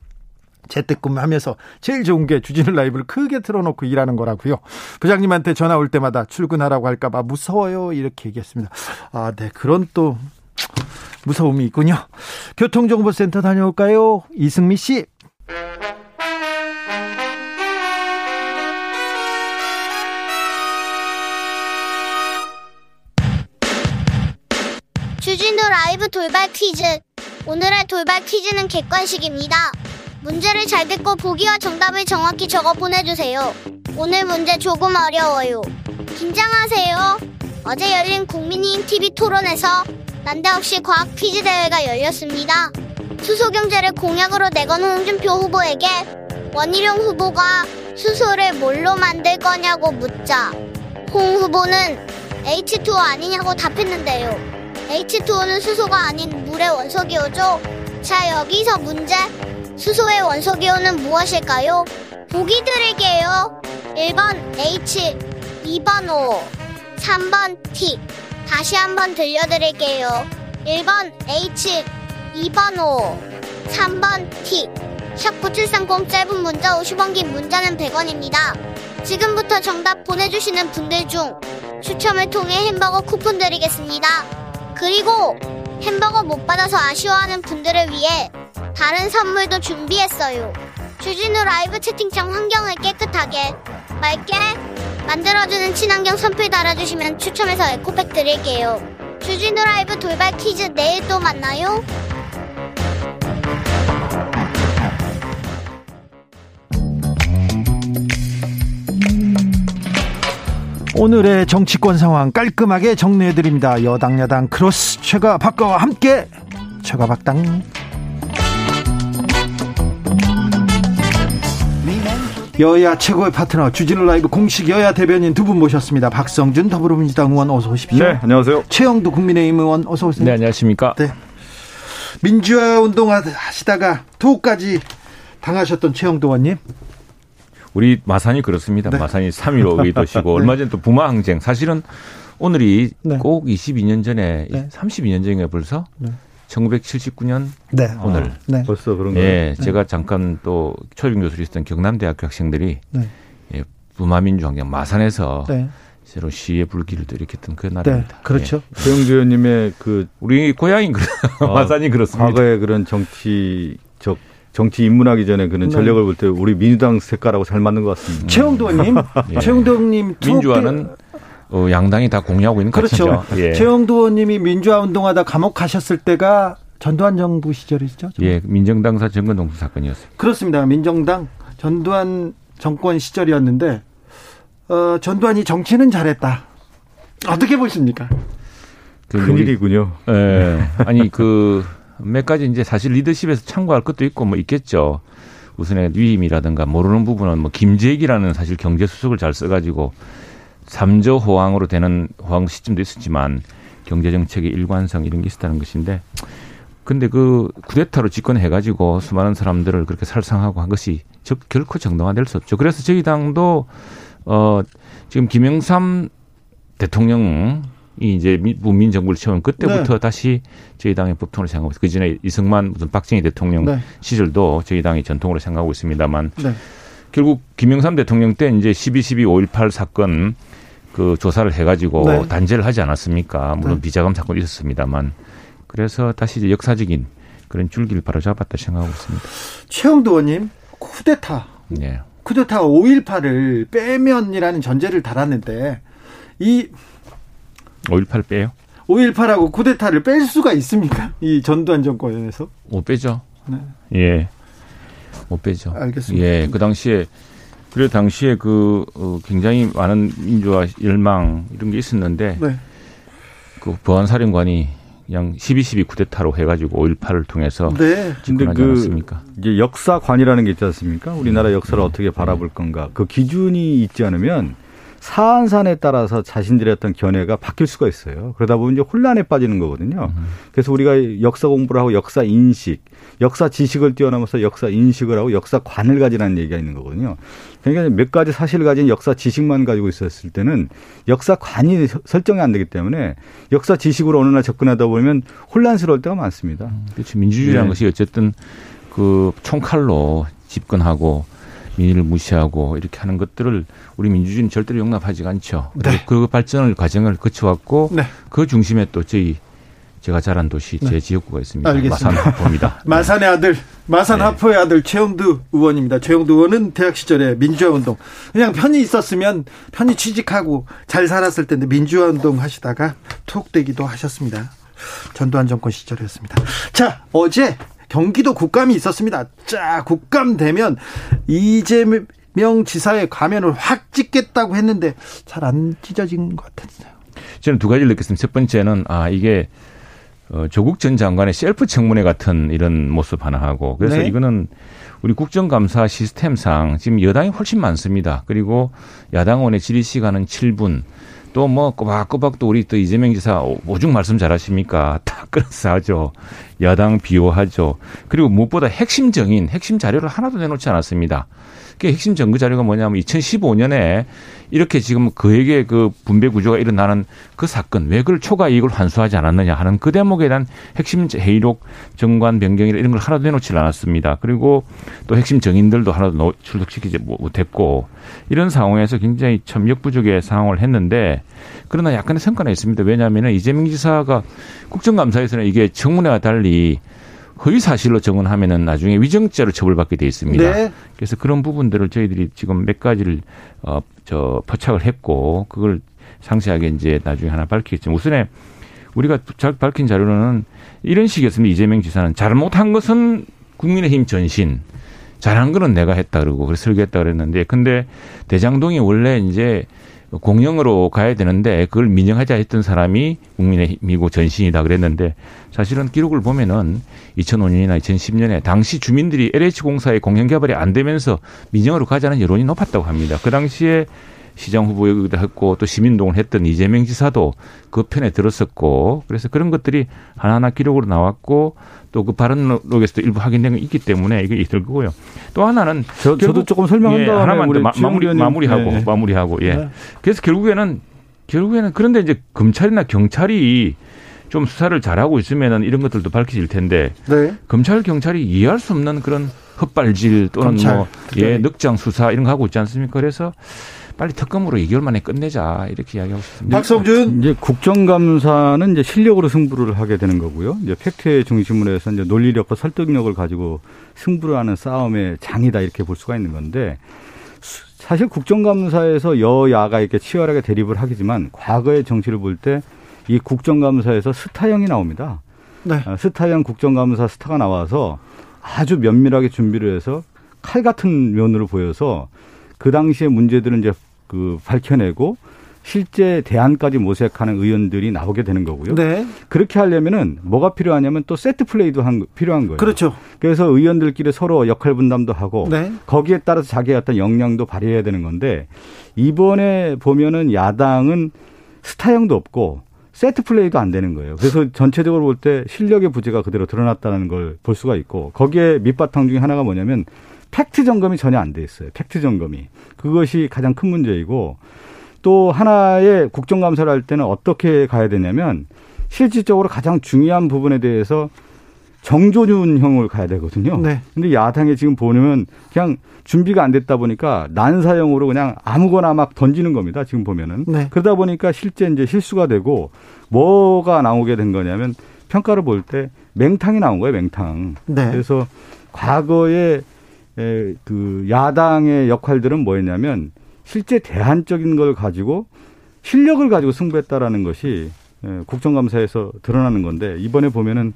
재택근무 하면서 제일 좋은 게 주진우 라이브를 크게 틀어놓고 일하는 거라고요. 부장님한테 전화 올 때마다 출근하라고 할까봐 무서워요. 이렇게 얘기했습니다. 아, 네. 그런 또 무서움이 있군요. 교통정보센터 다녀올까요? 이승미 씨. 주진우 라이브 돌발 퀴즈. 오늘의 돌발 퀴즈는 객관식입니다. 문제를 잘 듣고 보기와 정답을 정확히 적어 보내주세요. 오늘 문제 조금 어려워요. 긴장하세요. 어제 열린 국민힘 TV 토론에서 난데없이 과학 퀴즈 대회가 열렸습니다. 수소경제를 공약으로 내건 홍준표 후보에게 원희룡 후보가 수소를 뭘로 만들 거냐고 묻자 홍 후보는 H2O 아니냐고 답했는데요. H2O는 수소가 아닌 물의 원소기호죠. 자, 여기서 문제. 수소의 원소기호는 무엇일까요? 보기 드릴게요. 1번 H, 2번 O, 3번 T. 다시 한번 들려드릴게요. 1번 H, 2번 O, 3번 T. 샵9730 짧은 문자 50원 긴 문자는 100원입니다. 지금부터 정답 보내주시는 분들 중 추첨을 통해 햄버거 쿠폰 드리겠습니다. 그리고 햄버거 못 받아서 아쉬워하는 분들을 위해 다른 선물도 준비했어요. 주진우 라이브 채팅창 환경을 깨끗하게 맑게 만들어주는 친환경 선풀 달아주시면 추첨해서 에코백 드릴게요. 주진우 라이브 돌발 퀴즈 내일 또 만나요. 오늘의 정치권 상황 깔끔하게 정리해드립니다. 여당 야당 크로스 최가 박가와 함께 최가 박당 여야 최고의 파트너 주진우 라이브 공식 여야 대변인 두 분 모셨습니다. 박성준 더불어민주당 의원 어서 오십시오. 네, 안녕하세요. 최형두 국민의힘 의원 어서 오세요. 네, 안녕하십니까. 네. 민주화 운동 하시다가 투옥까지 당하셨던 최형두 의원님. 우리 마산이 그렇습니다. 네. 마산이 3.15 의도시고 네. 얼마 전 또 부마 항쟁 사실은 오늘이 네. 꼭 22년 전에 네. 32년 전에 벌써 네. 1979년 네. 오늘 아, 네. 벌써 그런 거예요. 예, 제가 잠깐 또 초빙 교수로 있었던 경남대학교 학생들이 예, 부마민주 항쟁 마산에서 새로 시의 불길을 일으켰던 그 날입니다. 그렇죠. 예. 최영주 의원님의 그 우리 고향인 그 마산이 그렇습니다. 과거에 그런 정치적 정치 입문하기 전에 그는 네. 전력을 볼 때 우리 민주당 색깔하고 잘 맞는 것 같습니다. 최영도님, 예. 최영도님 민주화는 어, 양당이 다 공유하고 있는 그렇죠. 같죠. 예. 최영도 의원님이 민주화 운동하다 감옥 가셨을 때가 전두환 정부 시절이죠. 예, 민정당사 정권 동수 사건이었어요. 그렇습니다. 민정당 전두환 정권 시절이었는데 어, 전두환이 정치는 잘했다. 어떻게 보십니까? 큰일이군요. 예. 네. 아니 그 몇 가지 이제 사실 리더십에서 참고할 것도 있고 뭐 있겠죠. 우선의 위임이라든가 모르는 부분은 뭐 김재기라는 사실 경제 수석을 잘 써가지고 삼조 호황으로 되는 호황 시점도 있었지만 경제 정책의 일관성 이런 게 있었다는 것인데 근데 그 쿠데타로 집권해가지고 수많은 사람들을 그렇게 살상하고 한 것이 저, 결코 정당화될 수 없죠. 그래서 저희 당도 어 지금 김영삼 대통령 이 이제 문민 정부를 채운 그때부터 네. 다시 저희 당의 법통으로 생각하고 있어요. 그 전에 이승만 무슨 박정희 대통령 네. 시절도 저희 당이 전통으로 생각하고 있습니다만 네. 결국 김영삼 대통령 때 이제 12.12.5.18 사건 그 조사를 해가지고 네. 단죄를 하지 않았습니까? 물론 네. 비자금 사건이 있었습니다만 그래서 다시 이제 역사적인 그런 줄기를 바로잡았다 생각하고 있습니다. 최영도 의원님 쿠데타. 네. 쿠데타 5.18을 빼면이라는 전제를 달았는데 이 5.18 빼요? 5.18하고 쿠데타를 뺄 수가 있습니까? 이 전두환 정권에서? 못 빼죠. 네. 예. 못 빼죠. 알겠습니다. 예. 그 당시에 그래 당시에 그 어, 굉장히 많은 민주화 열망 이런 게 있었는데 네. 그 보안사령관이 그냥 12.12 쿠데타로 해가지고 5.18을 통해서 네. 근데 그 않았습니까? 이제 역사관이라는 게 있지 않습니까? 우리나라 음. 역사를 네. 어떻게 바라볼 건가? 그 기준이 있지 않으면 사안산에 따라서 자신들의 어떤 견해가 바뀔 수가 있어요. 그러다 보면 이제 혼란에 빠지는 거거든요. 음. 그래서 우리가 역사 공부를 하고 역사 인식, 역사 지식을 뛰어넘어서 역사 인식을 하고 역사관을 가지라는 얘기가 있는 거거든요. 그러니까 몇 가지 사실을 가진 역사 지식만 가지고 있었을 때는 역사관이 설정이 안 되기 때문에 역사 지식으로 어느 날 접근하다 보면 혼란스러울 때가 많습니다. 음, 그렇죠. 민주주의라는 네. 것이 어쨌든 그 총칼로 집권하고 민의를 무시하고 이렇게 하는 것들을 우리 민주주의는 절대로 용납하지 않죠. 네. 그 발전을 과정을 거쳐왔고 네. 그 중심에 또 저희 제가 자란 도시 제 네. 지역구가 있습니다. 알겠습니다. 마산 하포입니다. 마산의 아들, 마산 네. 하포의 아들 최영두 의원입니다. 최영두 의원은 대학 시절에 민주화 운동 그냥 편히 있었으면 편히 취직하고 잘 살았을 텐데 민주화 운동 하시다가 투옥되기도 하셨습니다. 전두환 정권 시절이었습니다. 자, 어제 경기도 국감이 있었습니다. 자, 국감 되면 이재명 지사의 가면을 확 찍겠다고 했는데 잘 안 찢어진 것 같았어요. 저는 두 가지를 느꼈습니다. 첫 번째는 아 이게 어, 조국 전 장관의 셀프 청문회 같은 이런 모습 하나 하고 그래서 네. 이거는 우리 국정감사 시스템상 지금 여당이 훨씬 많습니다. 그리고 야당원의 질의 시간은 7분. 또 뭐 꼬박꼬박 또 우리 또 이재명 지사 오죽 말씀 잘하십니까? 다 끌어서 하죠. 야당 비호하죠. 그리고 무엇보다 핵심적인 핵심 자료를 하나도 내놓지 않았습니다. 그 핵심 증거 자료가 뭐냐면 2015년에 이렇게 지금 그에게 그 분배 구조가 일어나는 그 사건 왜 그걸 초과 이익을 환수하지 않았느냐 하는 그 대목에 대한 핵심 회의록 정관 변경이나 이런 걸 하나도 내놓지 않았습니다. 그리고 또 핵심 정인들도 하나도 출석시키지 못했고 이런 상황에서 굉장히 참 역부족의 상황을 했는데 그러나 약간의 성과는 있습니다. 왜냐하면 이재명 지사가 국정감사에서는 이게 청문회와 달리 허위 사실로 정언하면은 나중에 위정죄로 처벌받게 돼 있습니다. 네. 그래서 그런 부분들을 저희들이 지금 몇 가지를 어저 포착을 했고 그걸 상세하게 이제 나중에 하나 밝히겠지만 우선에 우리가 밝힌 자료는 이런 식이었습니다. 이재명 지사는 잘못한 것은 국민의힘 전신, 잘한 거는 내가 했다 그러고 그래서 설계했다 그랬는데 근데 대장동이 원래 이제 공영으로 가야 되는데 그걸 민영하자 했던 사람이 국민의힘이고 전신이다 그랬는데 사실은 기록을 보면은 2005년이나 2010년에 당시 주민들이 LH공사의 공영 개발이 안 되면서 민영으로 가자는 여론이 높았다고 합니다. 그 당시에 시장 후보이기도 했고 또 시민동을 했던 이재명 지사도 그 편에 들었었고 그래서 그런 것들이 하나하나 기록으로 나왔고 또 그 발언록에서도 일부 확인된 게 있기 때문에 이게 있을 거고요. 또 하나는 저, 도 조금 설명한 예, 하나만 더 마 무리 마무리하고 네. 마무리하고 예. 네. 그래서 결국에는 결국에는 그런데 이제 검찰이나 경찰이 좀 수사를 잘하고 있으면은 이런 것들도 밝혀질 텐데 네. 검찰 경찰이 이해할 수 없는 그런 헛발질 또는 검찰. 뭐 예, 늑장 수사 이런 거 하고 있지 않습니까? 그래서 빨리 특검으로 2개월 만에 끝내자 이렇게 이야기하고 싶습니다. 박성준 이제 국정감사는 이제 실력으로 승부를 하게 되는 거고요. 이제 팩트의 중심으로 해서 이제 논리력과 설득력을 가지고 승부를 하는 싸움의 장이다 이렇게 볼 수가 있는 건데 사실 국정감사에서 여야가 이렇게 치열하게 대립을 하겠지만 과거의 정치를 볼 때 이 국정감사에서 스타형이 나옵니다. 네. 아, 스타형 국정감사 스타가 나와서 아주 면밀하게 준비를 해서 칼 같은 면으로 보여서 그 당시의 문제들은 이제 그 밝혀내고 실제 대안까지 모색하는 의원들이 나오게 되는 거고요. 네. 그렇게 하려면은 뭐가 필요하냐면 또 세트 플레이도 한, 필요한 거예요. 그렇죠. 그래서 의원들끼리 서로 역할 분담도 하고 네. 거기에 따라서 자기의 어떤 역량도 발휘해야 되는 건데 이번에 보면은 야당은 스타형도 없고 세트 플레이도 안 되는 거예요. 그래서 전체적으로 볼 때 실력의 부재가 그대로 드러났다는 걸 볼 수가 있고 거기에 밑바탕 중에 하나가 뭐냐면 팩트 점검이 전혀 안 돼 있어요. 팩트 점검이. 그것이 가장 큰 문제이고 또 하나의 국정감사를 할 때는 어떻게 가야 되냐면 실질적으로 가장 중요한 부분에 대해서 정조준형을 가야 되거든요. 네. 근데 야당에 지금 보면 그냥 준비가 안 됐다 보니까 난사형으로 그냥 아무거나 막 던지는 겁니다. 지금 보면은. 네. 그러다 보니까 실제 이제 실수가 되고 뭐가 나오게 된 거냐면 평가를 볼 때 맹탕이 나온 거예요, 맹탕. 네. 그래서 과거에 그 야당의 역할들은 뭐였냐면 실제 대안적인 걸 가지고 실력을 가지고 승부했다라는 것이 예, 국정감사에서 드러나는 건데 이번에 보면은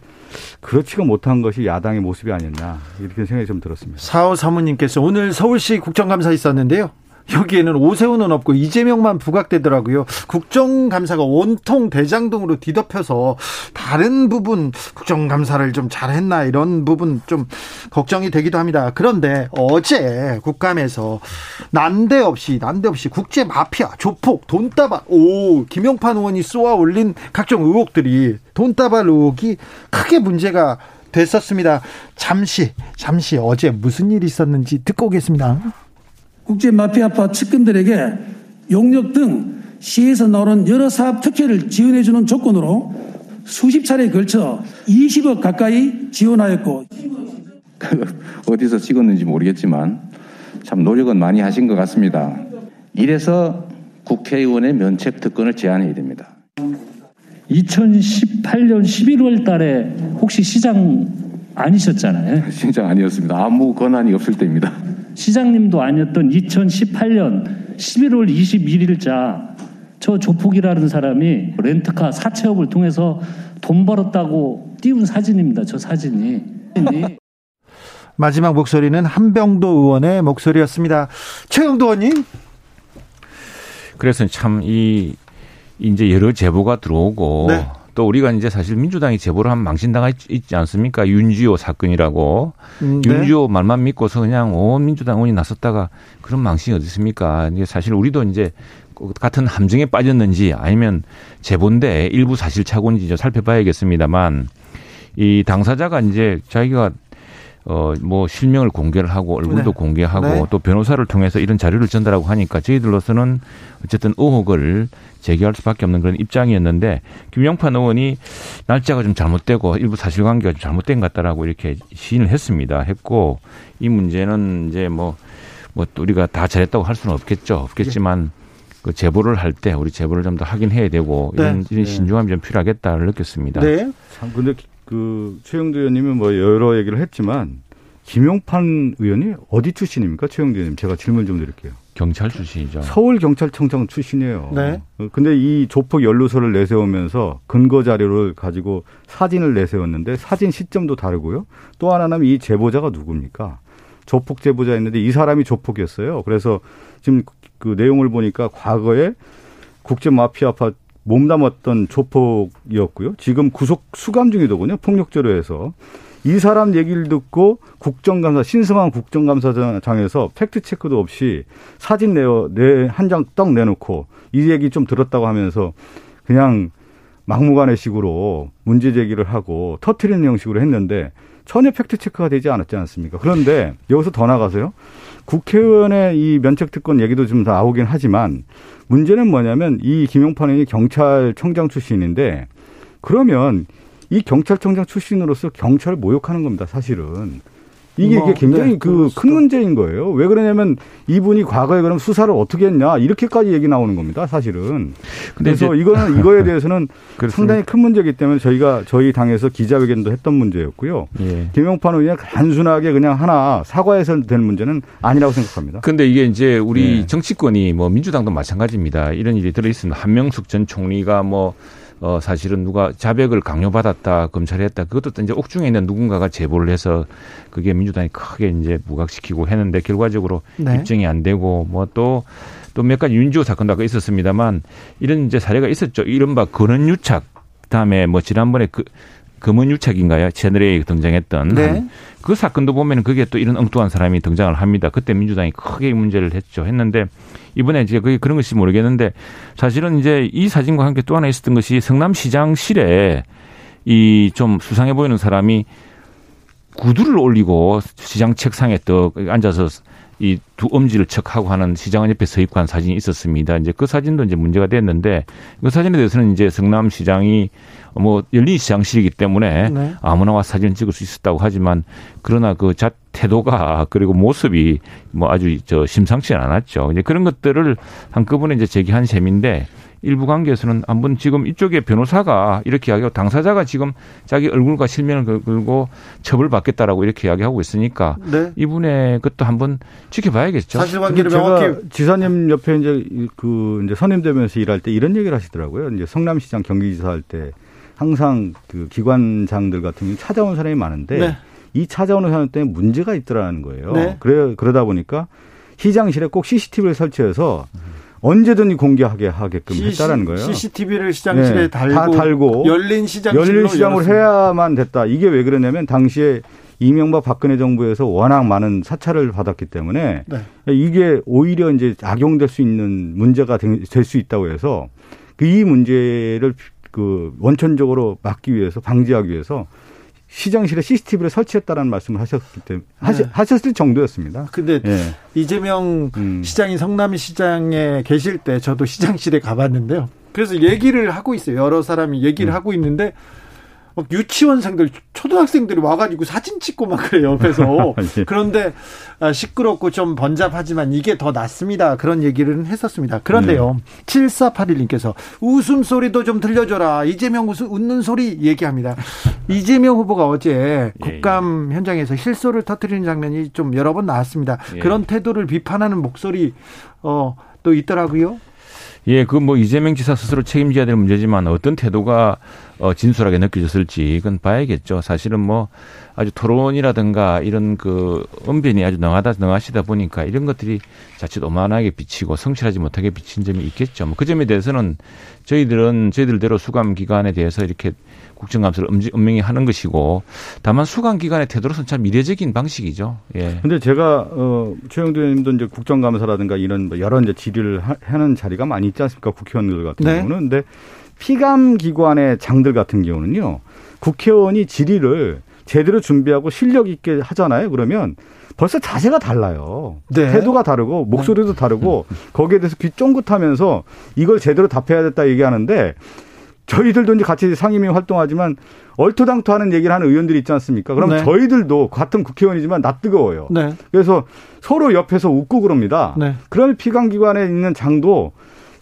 그렇지가 못한 것이 야당의 모습이 아니었나 이렇게 생각이 좀 들었습니다. 사호 사모님께서 오늘 서울시 국정감사 있었는데요. 여기에는 오세훈은 없고 이재명만 부각되더라고요. 국정감사가 온통 대장동으로 뒤덮여서 다른 부분 국정감사를 좀 잘했나 이런 부분 좀 걱정이 되기도 합니다. 그런데 어제 국감에서 난데없이 난데없이 국제 마피아 조폭 돈다발 오 김용판 의원이 쏘아 올린 각종 의혹들이 돈다발 의혹이 크게 문제가 됐었습니다. 잠시 잠시 어제 무슨 일이 있었는지 듣고 오겠습니다. 국제 마피아파 측근들에게 용역 등 시에서 나오는 여러 사업 특혜를 지원해주는 조건으로 수십 차례에 걸쳐 20억 가까이 지원하였고 어디서 찍었는지 모르겠지만 참 노력은 많이 하신 것 같습니다. 이래서 국회의원의 면책 특권을 제한해야 됩니다. 2018년 11월 달에 혹시 시장 아니셨잖아요. 시장 아니었습니다. 아무 권한이 없을 때입니다. 시장님도 아니었던 2018년 11월 21일자 저 조폭이라는 사람이 렌트카 사채업을 통해서 돈 벌었다고 띄운 사진입니다. 저 사진이. 마지막 목소리는 한병도 의원의 목소리였습니다. 최영도 의원님. 그래서 참 이 이제 여러 제보가 들어오고 네. 또 우리가 이제 사실 민주당이 제보를 한 망신당하 있지 않습니까? 윤지호 사건이라고. 음, 네. 윤지호 말만 믿고서 그냥 온 민주당 의원이 나섰다가 그런 망신이 어디 있습니까? 이게 사실 우리도 이제 같은 함정에 빠졌는지 아니면 제보인데 일부 사실 착오인지 좀 살펴봐야겠습니다만 이 당사자가 이제 자기가 어, 뭐 실명을 공개를 하고 얼굴도 네. 공개하고 네. 또 변호사를 통해서 이런 자료를 전달하고 하니까 저희들로서는 어쨌든 의혹을 제기할 수밖에 없는 그런 입장이었는데 김영판 의원이 날짜가 좀 잘못되고 일부 사실관계가 좀 잘못된 것 같다라고 이렇게 시인을 했습니다. 했고 이 문제는 이제 뭐, 뭐 우리가 다 잘했다고 할 수는 없겠죠. 없겠지만 그 제보를 할 때 우리 제보를 좀 더 확인해야 되고 이런, 네. 이런 네. 신중함이 좀 필요하겠다를 느꼈습니다. 네. 참 근데 그 최영도 의원님은 뭐 여러 얘기를 했지만 김용판 의원이 어디 출신입니까? 최영도 의원님 제가 질문 좀 드릴게요. 경찰 출신이죠. 서울 경찰청장 출신이에요. 네. 근데 이 조폭 연루서를 내세우면서 근거 자료를 가지고 사진을 내세웠는데 사진 시점도 다르고요. 또 하나는 이 제보자가 누굽니까? 조폭 제보자였는데 이 사람이 조폭이었어요. 그래서 지금 그 내용을 보니까 과거에 국제 마피아 파 몸담았던 조폭이었고요. 지금 구속 수감 중이더군요. 폭력죄로 해서. 이 사람 얘기를 듣고 국정감사 신성한 국정감사장에서 팩트 체크도 없이 사진 내어 내한 장 떡 내놓고 이 얘기 좀 들었다고 하면서 그냥 막무가내 식으로 문제 제기를 하고 터트리는 형식으로 했는데 전혀 팩트 체크가 되지 않았지 않습니까? 그런데 여기서 더 나가서요. 국회의원의 이 면책 특권 얘기도 좀 나오긴 하지만 문제는 뭐냐면 이 김용판 의원이 경찰청장 출신인데 그러면 이 경찰청장 출신으로서 경찰을 모욕하는 겁니다, 사실은. 이게, 뭐, 이게 굉장히 네, 그큰 문제인 거예요. 왜 그러냐면 이분이 과거에 그럼 수사를 어떻게 했냐 이렇게까지 얘기 나오는 겁니다. 사실은. 그래서 이거는 이거에 대해서는 상당히 큰 문제이기 때문에 저희가 저희 당에서 기자회견도 했던 문제였고요. 예. 김용판 의원이 단순하게 그냥 하나 사과해서 될 문제는 아니라고 생각합니다. 그런데 이게 이제 우리 네. 정치권이 뭐 민주당도 마찬가지입니다. 이런 일이 들어 있으면 한명숙 전 총리가 뭐 어, 사실은 누가 자백을 강요받았다, 검찰이 했다. 그것도 이제 옥중에 있는 누군가가 제보를 해서 그게 민주당이 크게 이제 부각시키고 했는데 결과적으로 네. 입증이 안 되고 뭐 또, 또 몇 가지 윤지호 사건도 아까 있었습니다만 이런 이제 사례가 있었죠. 이른바 근원유착 그다음에 뭐 지난번에 그 금은유착인가요? 채널에 등장했던 네. 그 사건도 보면 그게 또 이런 엉뚱한 사람이 등장을 합니다. 그때 민주당이 크게 문제를 했죠. 했는데 이번에 이제 그게 그런 것이 모르겠는데 사실은 이제 이 사진과 함께 또 하나 있었던 것이 성남시장실에 이 좀 수상해 보이는 사람이 구두를 올리고 시장 책상에 또 앉아서 이 두 엄지를 척하고 하는 시장원 옆에 서 있고 한 사진이 있었습니다. 이제 그 사진도 이제 문제가 됐는데 그 사진에 대해서는 이제 성남시장이 뭐 열린 시장실이기 때문에 네. 아무나 와 사진 찍을 수 있었다고 하지만 그러나 그 자 태도가 그리고 모습이 뭐 아주 저 심상치 않았죠. 이제 그런 것들을 한꺼번에 이제 제기한 셈인데 일부 관계에서는 한번 지금 이쪽에 변호사가 이렇게 이야기하고 당사자가 지금 자기 얼굴과 실명을 걸고 처벌받겠다라고 이렇게 이야기하고 있으니까 네. 이분의 것도 한번 지켜봐야겠죠. 사실관계를 명확히 지사님 옆에 이제 그 이제 선임되면서 일할 때 이런 얘기를 하시더라고요. 이제 성남시장 경기지사 할 때 항상 그 기관장들 같은 경우 찾아온 사람이 많은데 네. 이 찾아오는 사람 때문에 문제가 있더라는 거예요. 네. 그래 그러다 보니까 시장실에 꼭 CCTV를 설치해서 언제든지 공개하게 하게끔 CC, 했다라는 거예요. CCTV를 시장실에 네, 달고, 다 달고 열린 시장 열린 시장으로 해야만 됐다. 이게 왜 그러냐면 당시에 이명박 박근혜 정부에서 워낙 많은 사찰을 받았기 때문에 네. 이게 오히려 이제 악용될 수 있는 문제가 될 수 있다고 해서 그 이 문제를 그 원천적으로 막기 위해서 방지하기 위해서 시장실에 CCTV를 설치했다라는 말씀을 하셨기 때문에 네. 하셨을 정도였습니다. 근데 예. 이재명 음. 시장이 성남시장에 계실 때 저도 시장실에 가봤는데요. 그래서 얘기를 하고 있어요. 여러 사람이 얘기를 음. 하고 있는데 유치원생들, 초등학생들이 와가지고 사진 찍고 막 그래요, 옆에서. 예. 그런데 아, 시끄럽고 좀 번잡하지만 이게 더 낫습니다. 그런 얘기를 했었습니다. 그런데요, 네. 7481님께서 웃음소리도 좀 들려줘라. 이재명 웃음, 웃는 소리 얘기합니다. 이재명 후보가 어제 예, 국감 예. 현장에서 실소를 터뜨리는 장면이 좀 여러 번 나왔습니다. 예. 그런 태도를 비판하는 목소리, 어, 또 있더라고요. 예, 그 뭐 이재명 지사 스스로 책임져야 될 문제지만 어떤 태도가 어, 진솔하게 느껴졌을지 이건 봐야겠죠. 사실은 뭐 아주 토론이라든가 이런 그 언변이 아주 능하다 능하시다 보니까 이런 것들이 자칫 오만하게 비치고 성실하지 못하게 비친 점이 있겠죠. 뭐 그 점에 대해서는 저희들은 저희들대로 수감 기관에 대해서 이렇게 국정감사를 엄명히 하는 것이고 다만 수감 기관의 태도로서는 참 미래적인 방식이죠. 예. 근데 제가 어 최영도 의원님도 이제 국정감사라든가 이런 뭐 여러 이제 질의를 하는 자리가 많이 있지 않습니까? 국회의원들 같은 네. 경우는 근데 피감 기관의 장들 같은 경우는요. 국회의원이 질의를 제대로 준비하고 실력 있게 하잖아요. 그러면 벌써 자세가 달라요. 네. 태도가 다르고 목소리도 다르고 거기에 대해서 귀 쫑긋하면서 이걸 제대로 답해야 됐다 얘기하는데 저희들도 이제 같이 상임위 활동하지만 얼토당토 하는 얘기를 하는 의원들이 있지 않습니까? 그럼 네. 저희들도 같은 국회의원이지만 낯뜨거워요. 네. 그래서 서로 옆에서 웃고 그럽니다. 네. 그러면 피감기관에 있는 장도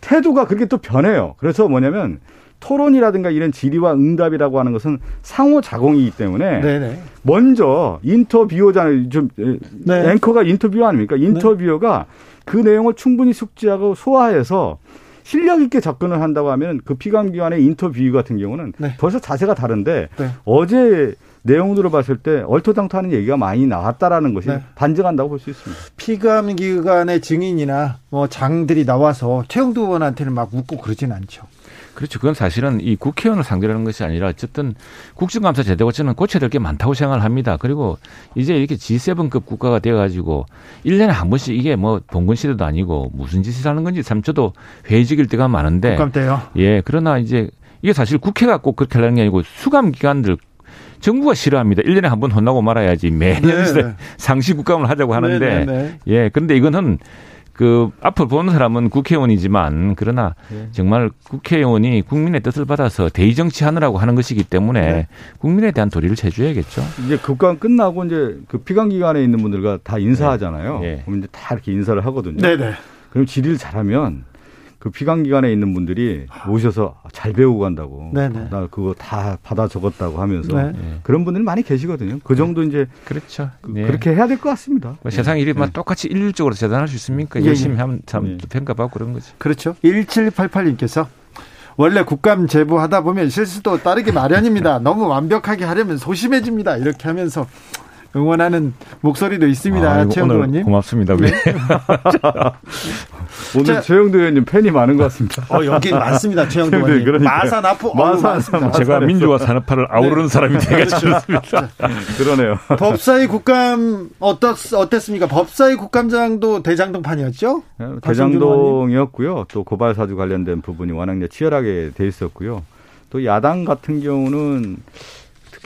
태도가 그렇게 또 변해요. 그래서 뭐냐면 토론이라든가 이런 질의와 응답이라고 하는 것은 상호 작용이기 때문에 네네. 먼저 인터뷰어잖아요. 좀 네. 앵커가 인터뷰어 아닙니까? 인터뷰어가 그 내용을 충분히 숙지하고 소화해서 실력 있게 접근을 한다고 하면 그 피감기관의 인터뷰 같은 경우는 네. 벌써 자세가 다른데 네. 어제 내용으로 봤을 때 얼토당토하는 얘기가 많이 나왔다라는 것이 네. 반증한다고 볼 수 있습니다. 피감기관의 증인이나 뭐 장들이 나와서 최영두 의원한테는 막 묻고 그러진 않죠. 그렇죠. 그건 사실은 이 국회의원을 상대로 하는 것이 아니라 어쨌든 국정감사 제도가 저는 고쳐야 될 게 많다고 생각을 합니다. 그리고 이제 이렇게 G7급 국가가 되어가지고 1년에 한 번씩 이게 뭐 봉건 시대도 아니고 무슨 짓을 하는 건지 참 저도 회의적일 때가 많은데. 국감 때요? 예. 그러나 이제 이게 사실 국회가 꼭 그렇게 하려는 게 아니고 수감 기관들 정부가 싫어합니다. 1년에 한 번 혼나고 말아야지 매년 네. 상시 국감을 하자고 하는데 네, 네, 네. 예. 그런데 이거는 그 앞을 보는 사람은 국회의원이지만 그러나 네. 정말 국회의원이 국민의 뜻을 받아서 대의 정치하느라고 하는 것이기 때문에 네. 국민에 대한 도리를 해줘야겠죠. 이제 국감 끝나고 이제 그 피감 기관에 있는 분들과 다 인사하잖아요. 네. 그럼 이제 다 이렇게 인사를 하거든요. 네네. 그럼 질의를 잘하면 그 피감 기관에 있는 분들이 오셔서 잘 배우고 간다고. 네네. 나 그거 다 받아 적었다고 하면서 네. 그런 분들이 많이 계시거든요. 그 정도 이제 그렇죠. 그, 네. 렇게 해야 될 것 같습니다. 뭐 세상 일이 네. 똑같이 일률적으로 재단할 수 있습니까? 예, 열심히 예. 하면 참 예. 평가받고 그런 거지. 그렇죠. 1788님께서 원래 국감 제보하다 보면 실수도 따르기 마련입니다. 너무 완벽하게 하려면 소심해집니다. 이렇게 하면서 응원하는 목소리도 있습니다. 최영도 의원님. 고맙습니다. 네. 오늘 최영도 의원님 팬이 많은 것 같습니다. 어, 여기 많습니다. 최영도 의원님. 그러니까. 마산 앞으 마산, 마산 제가 민주화 산업화를 아우르는 네. 사람이 되겠습니다. 그러네요. 법사위 국감 어떻 어땠습니까? 법사위 국감장도 대장동판이었죠? 네, 대장동이었고요. 또 고발 사주 관련된 부분이 워낙 치열하게 돼 있었고요. 또 야당 같은 경우는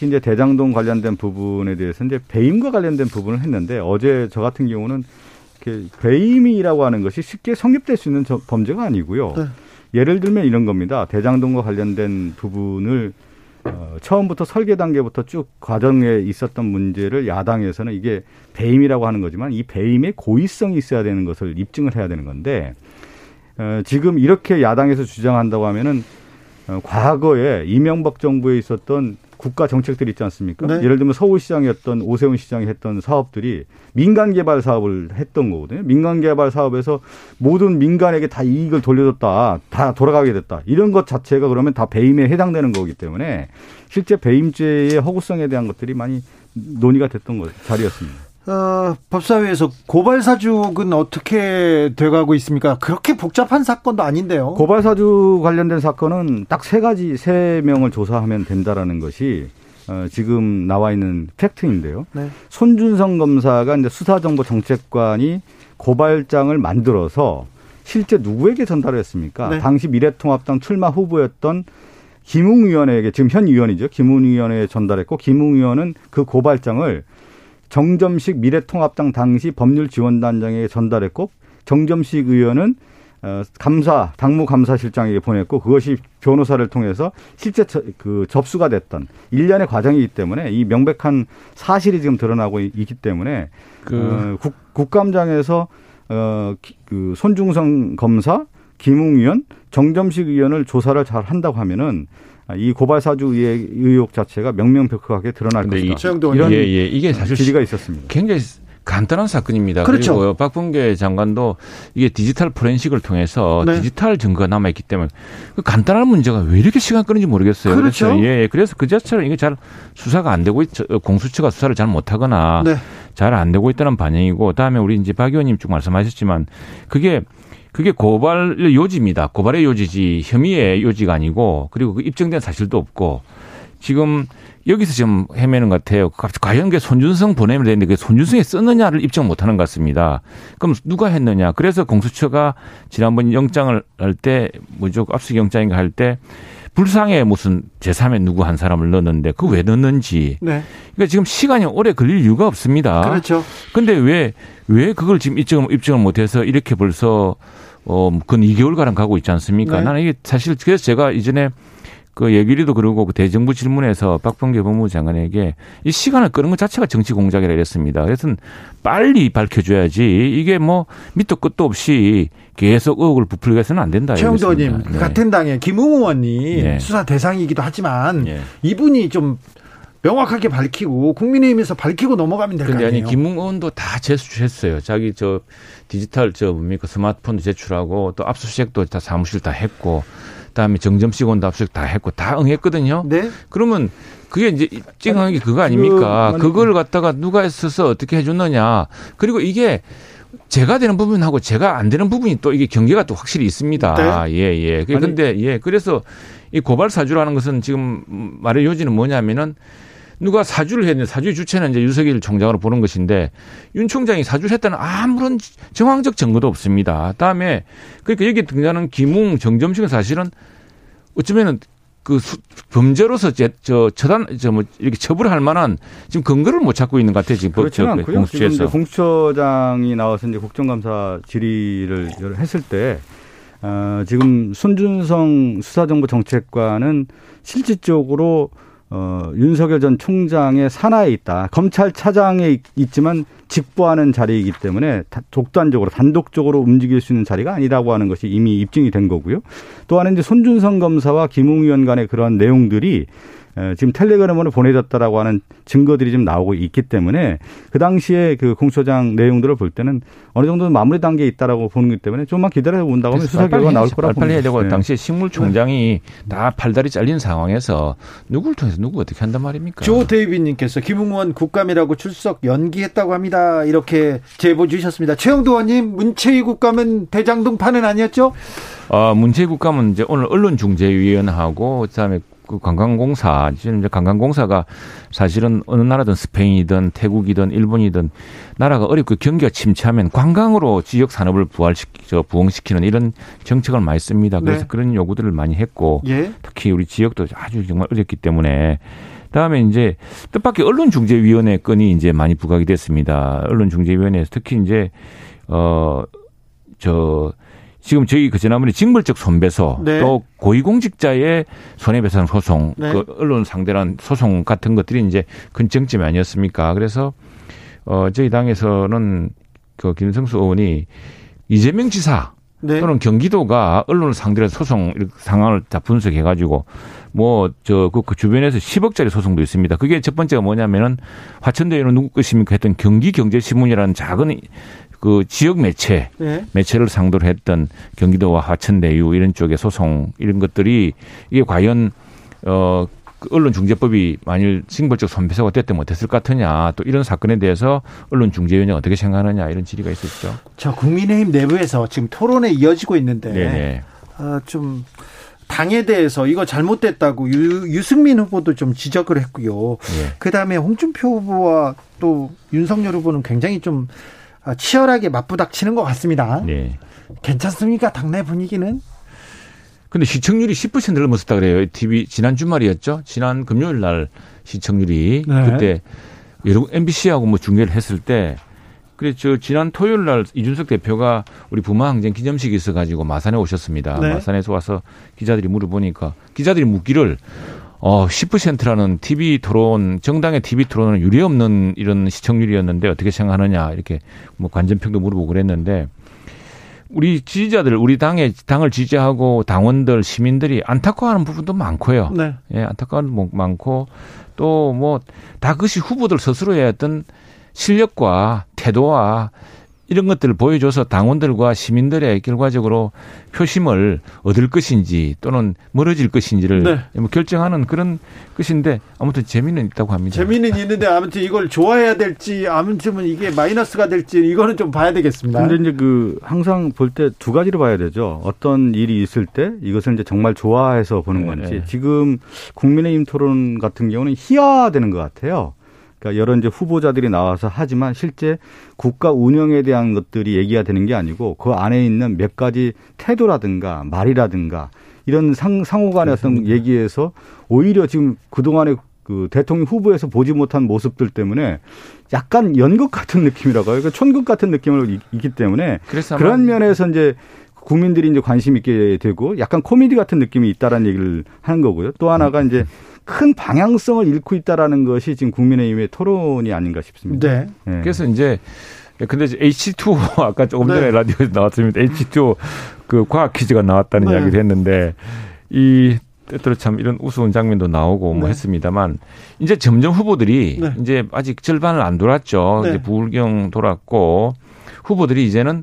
특히 이제 대장동 관련된 부분에 대해서 이제 배임과 관련된 부분을 했는데 어제 저 같은 경우는 배임이라고 하는 것이 쉽게 성립될 수 있는 범죄가 아니고요. 네. 예를 들면 이런 겁니다. 대장동과 관련된 부분을 어, 처음부터 설계 단계부터 쭉 과정에 있었던 문제를 야당에서는 이게 배임이라고 하는 거지만 이 배임의 고의성이 있어야 되는 것을 입증을 해야 되는 건데 어, 지금 이렇게 야당에서 주장한다고 하면은 어, 과거에 이명박 정부에 있었던 국가 정책들이 있지 않습니까? 네. 예를 들면 서울시장이었던 오세훈 시장이 했던 사업들이 민간 개발 사업을 했던 거거든요. 민간 개발 사업에서 모든 민간에게 다 이익을 돌려줬다. 다 돌아가게 됐다. 이런 것 자체가 그러면 다 배임에 해당되는 거기 때문에 실제 배임죄의 허구성에 대한 것들이 많이 논의가 됐던 거, 자리였습니다. 어, 법사위에서 고발 사주는 어떻게 돼가고 있습니까? 그렇게 복잡한 사건도 아닌데요. 고발 사주 관련된 사건은 딱 세 가지 세 명을 조사하면 된다라는 것이 어, 지금 나와 있는 팩트인데요. 네. 손준성 검사가 이제 수사정보정책관이 고발장을 만들어서 실제 누구에게 전달을 했습니까? 네. 당시 미래통합당 출마 후보였던 김웅 의원에게 지금 현 의원이죠. 김웅 의원에 전달했고 김웅 의원은 그 고발장을 정점식 미래통합당 당시 법률지원단장에게 전달했고 정점식 의원은 어, 감사 당무 감사실장에게 보냈고 그것이 변호사를 통해서 실제 그 접수가 됐던 일련의 과정이기 때문에 이 명백한 사실이 지금 드러나고 있기 때문에 그 어, 국, 국감장에서 어, 그 손중성 검사, 김웅 의원, 정점식 의원을 조사를 잘 한다고 하면은 아, 이 고발 사주 의혹 자체가 명명백백하게 드러날 것이다. 이런 예, 예. 이게 사실 지리가 있었습니다. 굉장히 간단한 사건입니다. 그렇죠. 그리고 박범계 장관도 이게 디지털 포렌식을 통해서 네. 디지털 증거가 남아 있기 때문에 그 간단한 문제가 왜 이렇게 시간 끄는지 모르겠어요. 그렇죠. 그래서 예, 예, 그래서 그 자체로 이게 잘 수사가 안 되고 있, 공수처가 수사를 잘 못하거나 네. 잘안 되고 있다는 반영이고 다음에 우리 이제 박 의원님 쭉 말씀하셨지만 그게 그게 고발 요지입니다. 고발의 요지지 혐의의 요지가 아니고 그리고 그 입증된 사실도 없고 지금 여기서 지금 헤매는 것 같아요. 과연 그 손준성 보내면 되는데 그 손준성이 썼느냐를 입증 못 하는 것 같습니다. 그럼 누가 했느냐. 그래서 공수처가 지난번 영장을 할 때 뭐죠. 압수 영장인가 할 때 불상에 무슨 제3의 누구 한 사람을 넣었는데 그 왜 넣는지. 네. 그러니까 지금 시간이 오래 걸릴 이유가 없습니다. 그렇죠. 근데 왜, 왜 그걸 지금 입증을, 입증을 못 해서 이렇게 벌써 어, 근 2개월가량 가고 있지 않습니까? 네. 나는 이게 사실 그래서 제가 이전에 그 얘기리도 그러고 그 대정부 질문에서 박범계 법무부 장관에게 이 시간을 끄는 것 자체가 정치 공작이라 그랬습니다. 그래서 빨리 밝혀줘야지 이게 뭐 밑도 끝도 없이 계속 의혹을 부풀게 해서는 안 된다. 최영도 의원님 네. 같은 당의 김웅 의원님 네. 수사 대상이기도 하지만 네. 이분이 좀 명확하게 밝히고 국민의힘에서 밝히고 넘어가면 될 거 아니에요. 근데 아니 김웅 의원도 다 제출했어요. 자기 저 디지털 저 뭡니까 스마트폰도 제출하고 또 압수수색도 다 사무실 다 했고 그다음에 정점식 압수수색 다 했고 다 응했거든요. 네. 그러면 그게 이제 입증한 게 그거 아닙니까? 그, 그걸 갖다가 누가 했어서 어떻게 해줬느냐. 그리고 이게 제가 되는 부분하고 제가 안 되는 부분이 또 이게 경계가 또 확실히 있습니다. 네. 예, 예. 그런데 예. 그래서 이 고발 사주라는 것은 지금 말의 요지는 뭐냐면은 누가 사주를 했는데 사주의 주체는 이제 유석일 총장으로 보는 것인데 윤 총장이 사주를 했다는 아무런 정황적 증거도 없습니다. 다음에 그러니까 여기 등장하는 김웅 정점식은 사실은 어쩌면은 그 범죄로서 제, 저 처단 저 뭐 이렇게 처벌할 만한 지금 근거를 못 찾고 있는 것 같아요 지금 그렇지 않고요. 공수처에서 지금 공수처장이 나와서 이제 국정감사 질의를 했을 때 어, 지금 손준성 수사정보정책관은 실질적으로 어, 윤석열 전 총장의 산하에 있다. 검찰차장에 있지만 직보하는 자리이기 때문에 독단적으로 단독적으로 움직일 수 있는 자리가 아니라고 하는 것이 이미 입증이 된 거고요. 또 하나 이제 손준성 검사와 김웅 의원 간의 그런 내용들이 지금 텔레그램으로 보내졌다라고 하는 증거들이 좀 나오고 있기 때문에 그 당시에 그 공소장 내용들을 볼 때는 어느 정도 마무리 단계에 있다라고 보는 것 때문에 좀만 기다려 본다고 하면 수사 결과가 나올 거라고 빨리 해야 되고 네. 당시에 식물총장이 네. 다 팔다리 잘린 상황에서 누구를 통해서 누구 어떻게 한단 말입니까? 조 데이비님께서 김웅원 국감이라고 출석 연기했다고 합니다. 이렇게 제보 주셨습니다. 최영도 의원님 문체위 국감은 대장동판은 아니었죠? 어, 문체위 국감은 이제 오늘 언론중재위원하고 그다음에 그 관광공사, 지금 이제 관광공사가 사실은 어느 나라든 스페인이든 태국이든 일본이든 나라가 어렵고 경기가 침체하면 관광으로 지역 산업을 부활시키, 저 부흥시키는 이런 정책을 많이 씁니다. 그래서 네. 그런 요구들을 많이 했고 예. 특히 우리 지역도 아주 정말 어렵기 때문에 다음에 이제 뜻밖의 언론중재위원회 건이 이제 많이 부각이 됐습니다. 언론중재위원회에서 특히 이제 어저 지금 저희 그 지난번에 징벌적 손배소 네. 또 고위공직자의 손해배상 소송, 네. 그 언론 상대란 소송 같은 것들이 이제 큰 쟁점이 아니었습니까? 그래서 어 저희 당에서는 그 김성수 의원이 이재명 지사 네. 또는 경기도가 언론을 상대로 소송 상황을 다 분석해 가지고 뭐 저그 그 주변에서 10억짜리 소송도 있습니다. 그게 첫 번째가 뭐냐면은 화천대유는 누구 것입니까 했던 경기경제신문이라는 작은 그 지역 매체 네. 매체를 상대로 했던 경기도와 화천대유 이런 쪽의 소송 이런 것들이 이게 과연 어그 언론중재법이 만일 징벌적 손배소가 됐다면 어땠을 것 같으냐 또 이런 사건에 대해서 언론중재위원회 어떻게 생각하느냐 이런 질의가 있었죠. 저 국민의힘 내부에서 지금 토론에 이어지고 있는데 네네. 어, 좀 당에 대해서 이거 잘못됐다고 유, 승민 후보도 좀 지적을 했고요. 네. 그다음에 홍준표 후보와 또 윤석열 후보는 굉장히 좀 아, 치열하게 맞부닥치는 것 같습니다. 네. 괜찮습니까? 당내 분위기는? 근데 시청률이 10% 넘었었다 그래요. TV 지난 주말이었죠. 지난 금요일 날 시청률이 네. 그때 여러 MBC하고 뭐 중계를 했을 때 그래 저 지난 토요일 날 이준석 대표가 우리 부마항쟁 기념식이 있어 가지고 마산에 오셨습니다. 네. 마산에서 와서 기자들이 물어보니까 기자들이 묻기를 어 10%라는 TV 토론 정당의 TV 토론은 유례 없는 이런 시청률이었는데 어떻게 생각하느냐 이렇게 뭐 관전평도 물어보고 그랬는데 우리 지지자들 우리 당의 당을 지지하고 당원들 시민들이 안타까워하는 부분도 많고요. 네. 예, 안타까운 뭐 많고 또 뭐 다 그것이 후보들 스스로의 어떤 실력과 태도와 이런 것들을 보여줘서 당원들과 시민들의 결과적으로 표심을 얻을 것인지 또는 멀어질 것인지를 네. 뭐 결정하는 그런 것인데 아무튼 재미는 있다고 합니다. 재미는 있는데 아무튼 이걸 좋아해야 될지 아무튼 이게 마이너스가 될지 이거는 좀 봐야 되겠습니다. 근데 이제 그 항상 볼 때 두 가지로 봐야 되죠. 어떤 일이 있을 때 이것을 이제 정말 좋아해서 보는 네, 건지 네. 지금 국민의힘 토론 같은 경우는 희화되는 것 같아요. 그러니까 여러 이제 후보자들이 나와서 하지만 실제 국가 운영에 대한 것들이 얘기가 되는 게 아니고 그 안에 있는 몇 가지 태도라든가 말이라든가 이런 상, 상호 간의 어떤 얘기에서 오히려 지금 그동안에 그 대통령 후보에서 보지 못한 모습들 때문에 약간 연극 같은 느낌이라고 해요. 그러니까 촌극 같은 느낌을 있기 때문에 그런 면에서 이제 국민들이 이제 관심 있게 되고 약간 코미디 같은 느낌이 있다라는 얘기를 하는 거고요. 또 하나가 이제 큰 방향성을 잃고 있다라는 것이 지금 국민의힘의 토론이 아닌가 싶습니다. 네. 네. 그래서 이제 근데 H2 아까 조금 전에 네. 라디오에서 나왔습니다. H2 그 과학 퀴즈가 나왔다는 네. 이야기를 했는데 이 때때로 참 이런 우스운 장면도 나오고 뭐 네. 했습니다만 이제 점점 후보들이 네. 이제 아직 절반을 안 돌았죠. 네. 이제 부울경 돌았고 후보들이 이제는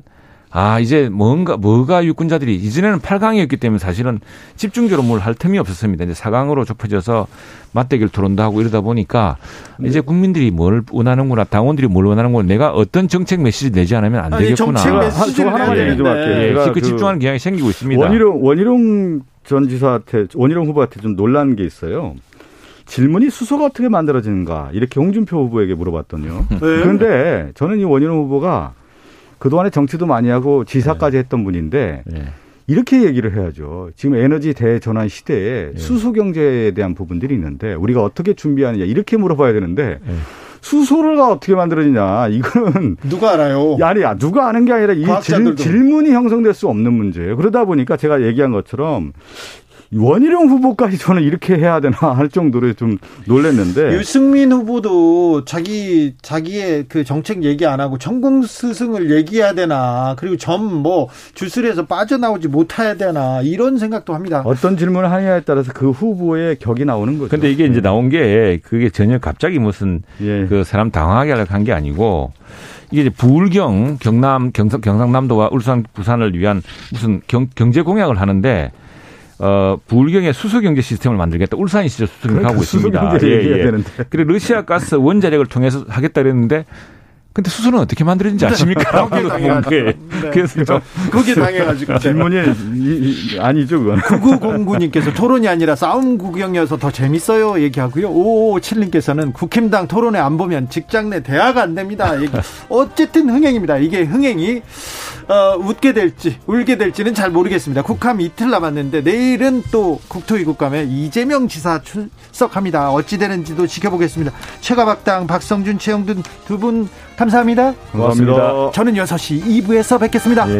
아, 이제 뭔가, 뭐가 유권자들이, 이전에는 8강이었기 때문에 사실은 집중적으로 뭘 할 틈이 없었습니다. 이제 4강으로 좁혀져서 맞대결 토론도 하고 이러다 보니까 이제 국민들이 뭘 원하는구나, 당원들이 뭘 원하는구나, 내가 어떤 정책 메시지 내지 않으면 안 되겠구나. 정책 메시지 하나만 얘기 좀 할게요. 예, 그 집중하는 경향이 생기고 있습니다. 원희룡, 원희룡 전 지사한테, 원희룡 후보한테 좀 놀란 게 있어요. 질문이 수소가 어떻게 만들어지는가 이렇게 홍준표 후보에게 물어봤더니요. 네. 그런데 저는 이 원희룡 후보가 그동안에 정치도 많이 하고 지사까지 네. 했던 분인데 네. 이렇게 얘기를 해야죠. 지금 에너지 대전환 시대에 네. 수소 경제에 대한 부분들이 있는데 우리가 어떻게 준비하느냐 이렇게 물어봐야 되는데 네. 수소를 어떻게 만들어지냐 이거는 누가 알아요? 아니 누가 아는 게 아니라 이 질, 질문이 형성될 수 없는 문제예요. 그러다 보니까 제가 얘기한 것처럼 원희룡 후보까지 저는 이렇게 해야 되나 할 정도로 좀 놀랐는데 유승민 후보도 자기 자기의 그 정책 얘기 안 하고 전공 스승을 얘기해야 되나 그리고 점 뭐 주술에서 빠져나오지 못해야 되나 이런 생각도 합니다. 어떤 질문을 하느냐에 따라서 그 후보의 격이 나오는 거죠. 근데 이게 이제 나온 게 그게 전혀 갑자기 무슨 예. 그 사람 당황하게 하려고 한 게 아니고 이게 이제 부울경 경남 경상 경상남도와 울산 부산을 위한 무슨 경, 경제 공약을 하는데 어, 부울경의 수소경제 시스템을 만들겠다. 울산이 진짜 수소경제 하고 있습니다. 예, 예. 그리고 러시아 가스 원자력을 통해서 하겠다 그랬는데 근데 수소는 어떻게 만들어진지 아십니까? 거기에 당해가지고. 네. 그래서 좀 거기에 당해가지고. 질문이 아니죠, 그건. 9909님께서 토론이 아니라 싸움 구경이어서 더 재밌어요. 얘기하고요. 5557님께서는 국힘당 토론회 안 보면 직장 내 대화가 안 됩니다. 얘기. 어쨌든 흥행입니다. 이게 흥행이 어, 웃게 될지 울게 될지는 잘 모르겠습니다. 국함 이틀 남았는데 내일은 또 국토위 국감에 이재명 지사 출석합니다. 어찌 되는지도 지켜보겠습니다. 최가박당 박성준 최영준 두분 감사합니다. 고맙습니다. 저는 6시 2부에서 뵙겠습니다. 예,